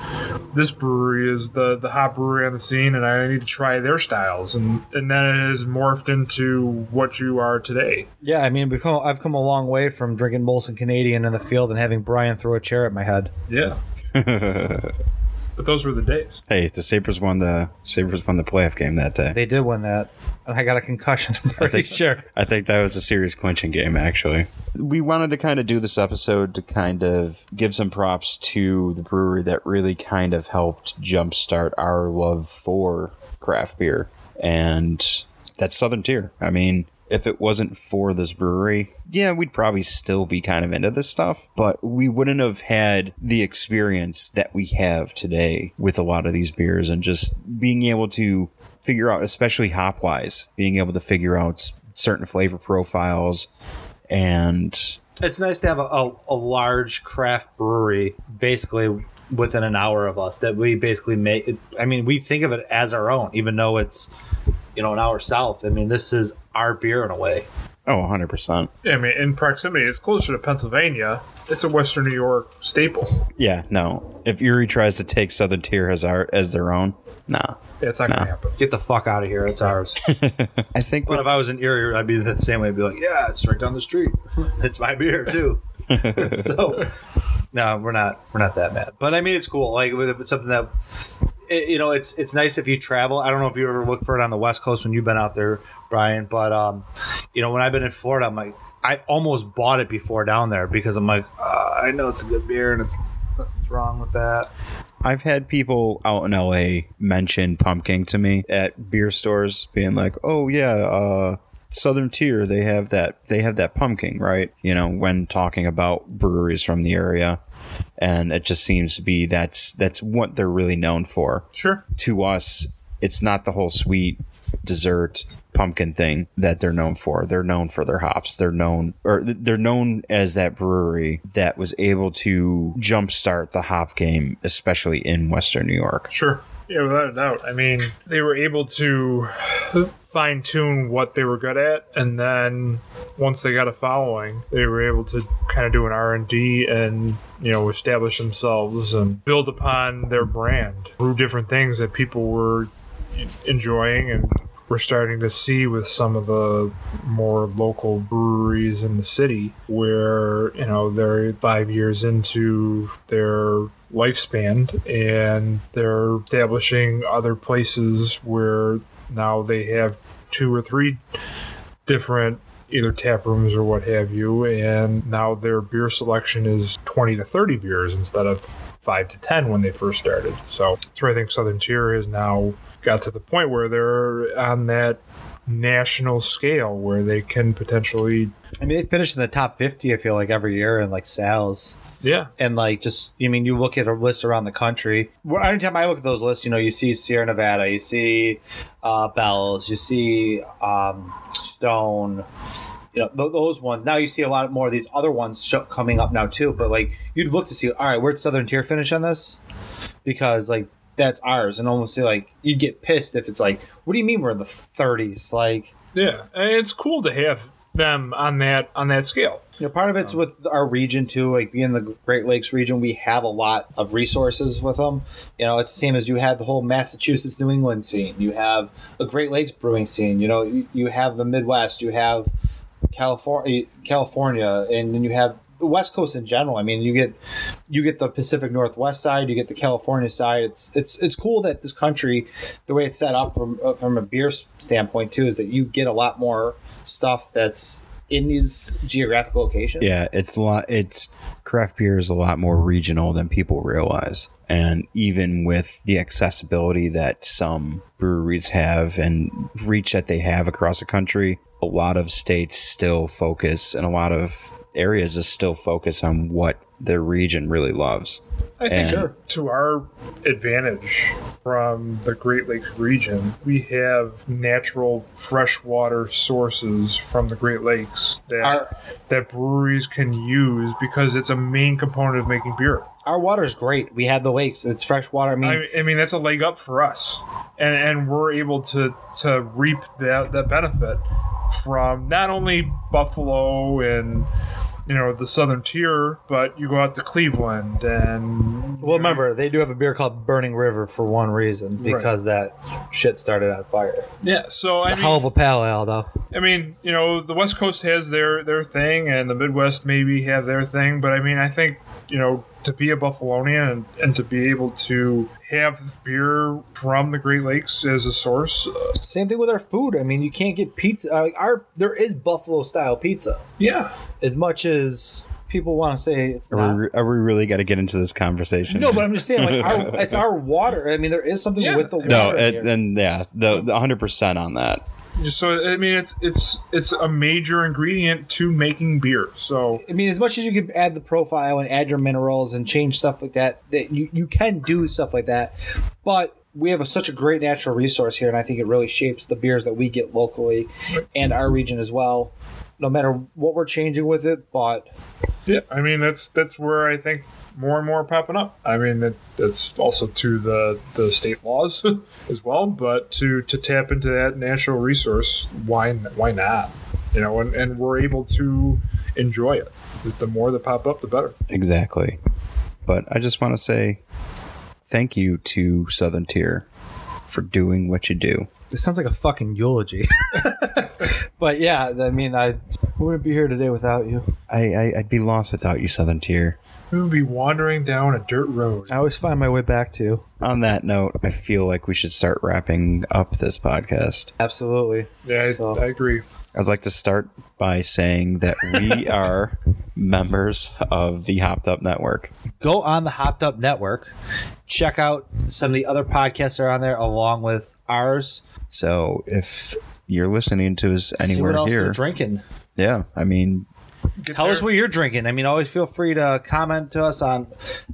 this brewery is the the hot brewery on the scene, and I need to try their styles, and and then it has morphed into what you are today. yeah, I mean, we've come, I've come a long way from drinking Molson Canadian in the field and having Brian throw a chair at my head. Yeah. but those were the days. Hey, the Sabres won the Sabres won the playoff game that day. They did win that, and I got a concussion. I'm pretty sure. I think that was a serious clinching game, actually. We wanted to kind of do this episode to kind of give some props to the brewery that really kind of helped jumpstart our love for craft beer, and that's Southern Tier. I mean, if it wasn't for this brewery, yeah, we'd probably still be kind of into this stuff, but we wouldn't have had the experience that we have today with a lot of these beers and just being able to figure out, especially hop wise, being able to figure out certain flavor profiles and It's nice to have a, a, a large craft brewery basically within an hour of us that we basically make. I mean, we think of it as our own, even though it's you know an hour south. I mean, this is our beer in a way. oh 100% Yeah, I mean, in proximity, it's closer to Pennsylvania. It's a Western New York staple. yeah no if erie tries to take southern tier as our as their own nah Yeah, it's not going No. to happen. Get the fuck out of here! It's ours. i think but if I was in Erie, I'd be the same way. I'd be like, yeah, it's right down the street. it's my beer too. so, No, we're not. We're not that mad. But I mean, it's cool. Like it's something that it, you know, it's it's nice if you travel. I don't know if you ever look for it on the West Coast when you've been out there, Brian. But um, you know, when I've been in Florida, I'm like, I almost bought it before down there because I'm like, uh, I know it's a good beer and it's nothing's wrong with that. I've had people out in LA mention pumpkin to me at beer stores, being like, "Oh yeah, uh, Southern Tier, they have that, they have that pumpkin, right?" You know, when talking about breweries from the area, and it just seems to be that's that's what they're really known for. Sure. To us, it's not the whole sweet dessert pumpkin thing that they're known for. They're known for their hops. They're known or they're known as that brewery that was able to jumpstart the hop game, especially in Western New York. Sure. Yeah, without a doubt. I mean, they were able to fine tune what they were good at, and then once they got a following, they were able to kind of do an R and D and you know establish themselves and build upon their brand, through different things that people were enjoying and we're starting to see with some of the more local breweries in the city where you know they're five years into their lifespan and they're establishing other places where now they have two or three different either tap rooms or what have you and now their beer selection is 20 to 30 beers instead of 5 to 10 when they first started. So that's where i think southern tier is now got to the point where they're on that national scale where they can potentially I mean, they finish in the top 50, I feel like, every year in like sales. yeah And like, just, I mean, you look at a list around the country. Well, anytime I look at those lists, you know, you see Sierra Nevada, you see uh, Bells, you see um, Stone, you know, th- those ones. Now you see a lot more of these other ones sh- coming up now too. But like, you'd look to see, all right, where'd Southern Tier finish on this? Because like, that's ours. And almost like, you'd get pissed if it's like, what do you mean we're in the 30s? Like, yeah it's cool to have them on that on that scale You know, part of it's um, with our region too. Like being the Great Lakes region, we have a lot of resources with them. You know, it's the same as you have the whole Massachusetts, New England scene. You have a Great Lakes brewing scene. You know, you, you have the Midwest. You have California, California, and then you have the West Coast in general. I mean, you get you get the Pacific Northwest side, you get the California side. It's it's it's cool that this country, the way it's set up from uh, from a beer standpoint too, is that you get a lot more stuff that's in these geographic locations. Yeah, it's a lot. It's craft beer is a lot more regional than people realize, and even with the accessibility that some breweries have and reach that they have across the country, a lot of states still focus, and a lot of areas just still focus on what their region really loves. I think And- to our advantage from the Great Lakes region, we have natural freshwater sources from the Great Lakes that Our- that breweries can use because it's a main component of making beer. Our water's great. We have the lakes. It's fresh water. I mean, I, I mean that's a leg up for us, and and we're able to to reap that that benefit from not only Buffalo and you know the southern tier, but you go out to Cleveland and well, remember they do have a beer called Burning River for one reason because that shit started on fire. yeah. So I A mean, hell of a pale ale, though. I mean, you know, the West Coast has their their thing, and the Midwest maybe have their thing. But I mean, I think you know to be a Buffalonian and, and to be able to have beer from the Great Lakes as a source, uh, Same thing with our food. I mean, you can't get pizza. Uh, our there is Buffalo style pizza. yeah, As much as people want to say it's Are not. we, are we really got to get into this conversation? No, but I'm just saying, like, our, it's our water. I mean, there is something Yeah. with the water. no, here. it, then yeah, the the hundred percent on that. So I mean, it's it's it's a major ingredient to making beer. So I mean, as much as you can add the profile and add your minerals and change stuff like that, that you, you can do stuff like that. But we have a, such a great natural resource here, and I think it really shapes the beers that we get locally and our region as well. No matter what we're changing with it, but yeah, I mean that's that's where I think more and more popping up. I mean that that's also to the the state laws as well, but to to tap into that natural resource, why why not? You know, and, and we're able to enjoy it. The- The more that pop up, the better. Exactly. But I just want to say thank you to Southern Tier for doing what you do. This sounds like a fucking eulogy. but yeah, I mean, I wouldn't be here today without you. I, I I'd be lost without you, Southern Tier. We would be wandering down a dirt road. I always find my way back to. On that note, I feel like we should start wrapping up this podcast. Absolutely. Yeah, I, So- I agree. I'd like to start by saying that we are members of the Hopped Up Network. Go on the Hopped Up Network. Check out some of the other podcasts that are on there along with ours. So if you're listening to us See what anywhere else they're here, drinking. yeah, I mean, Get Tell us what you're drinking. I mean, always feel free to comment to us on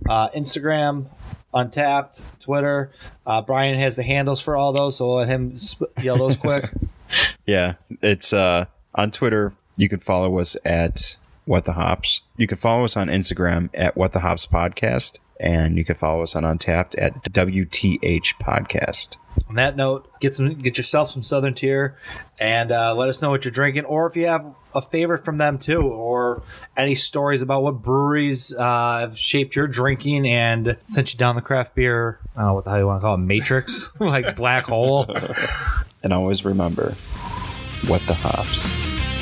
uh, Instagram, Untappd, Twitter. Uh, Brian has the handles for all those, so let him sp- yell those quick. yeah, it's uh, on Twitter. You can follow us at What the Hops. You can follow us on Instagram at What the Hops Podcast, and you can follow us on Untappd at WTH Podcast. On that note, get some, get yourself some Southern Tier, and uh, let us know what you're drinking, or if you have a favorite from them too, or any stories about what breweries uh, have shaped your drinking and sent you down the craft beer. I don't know what the hell you want to call it, matrix, like black hole. And always remember, What the Hops.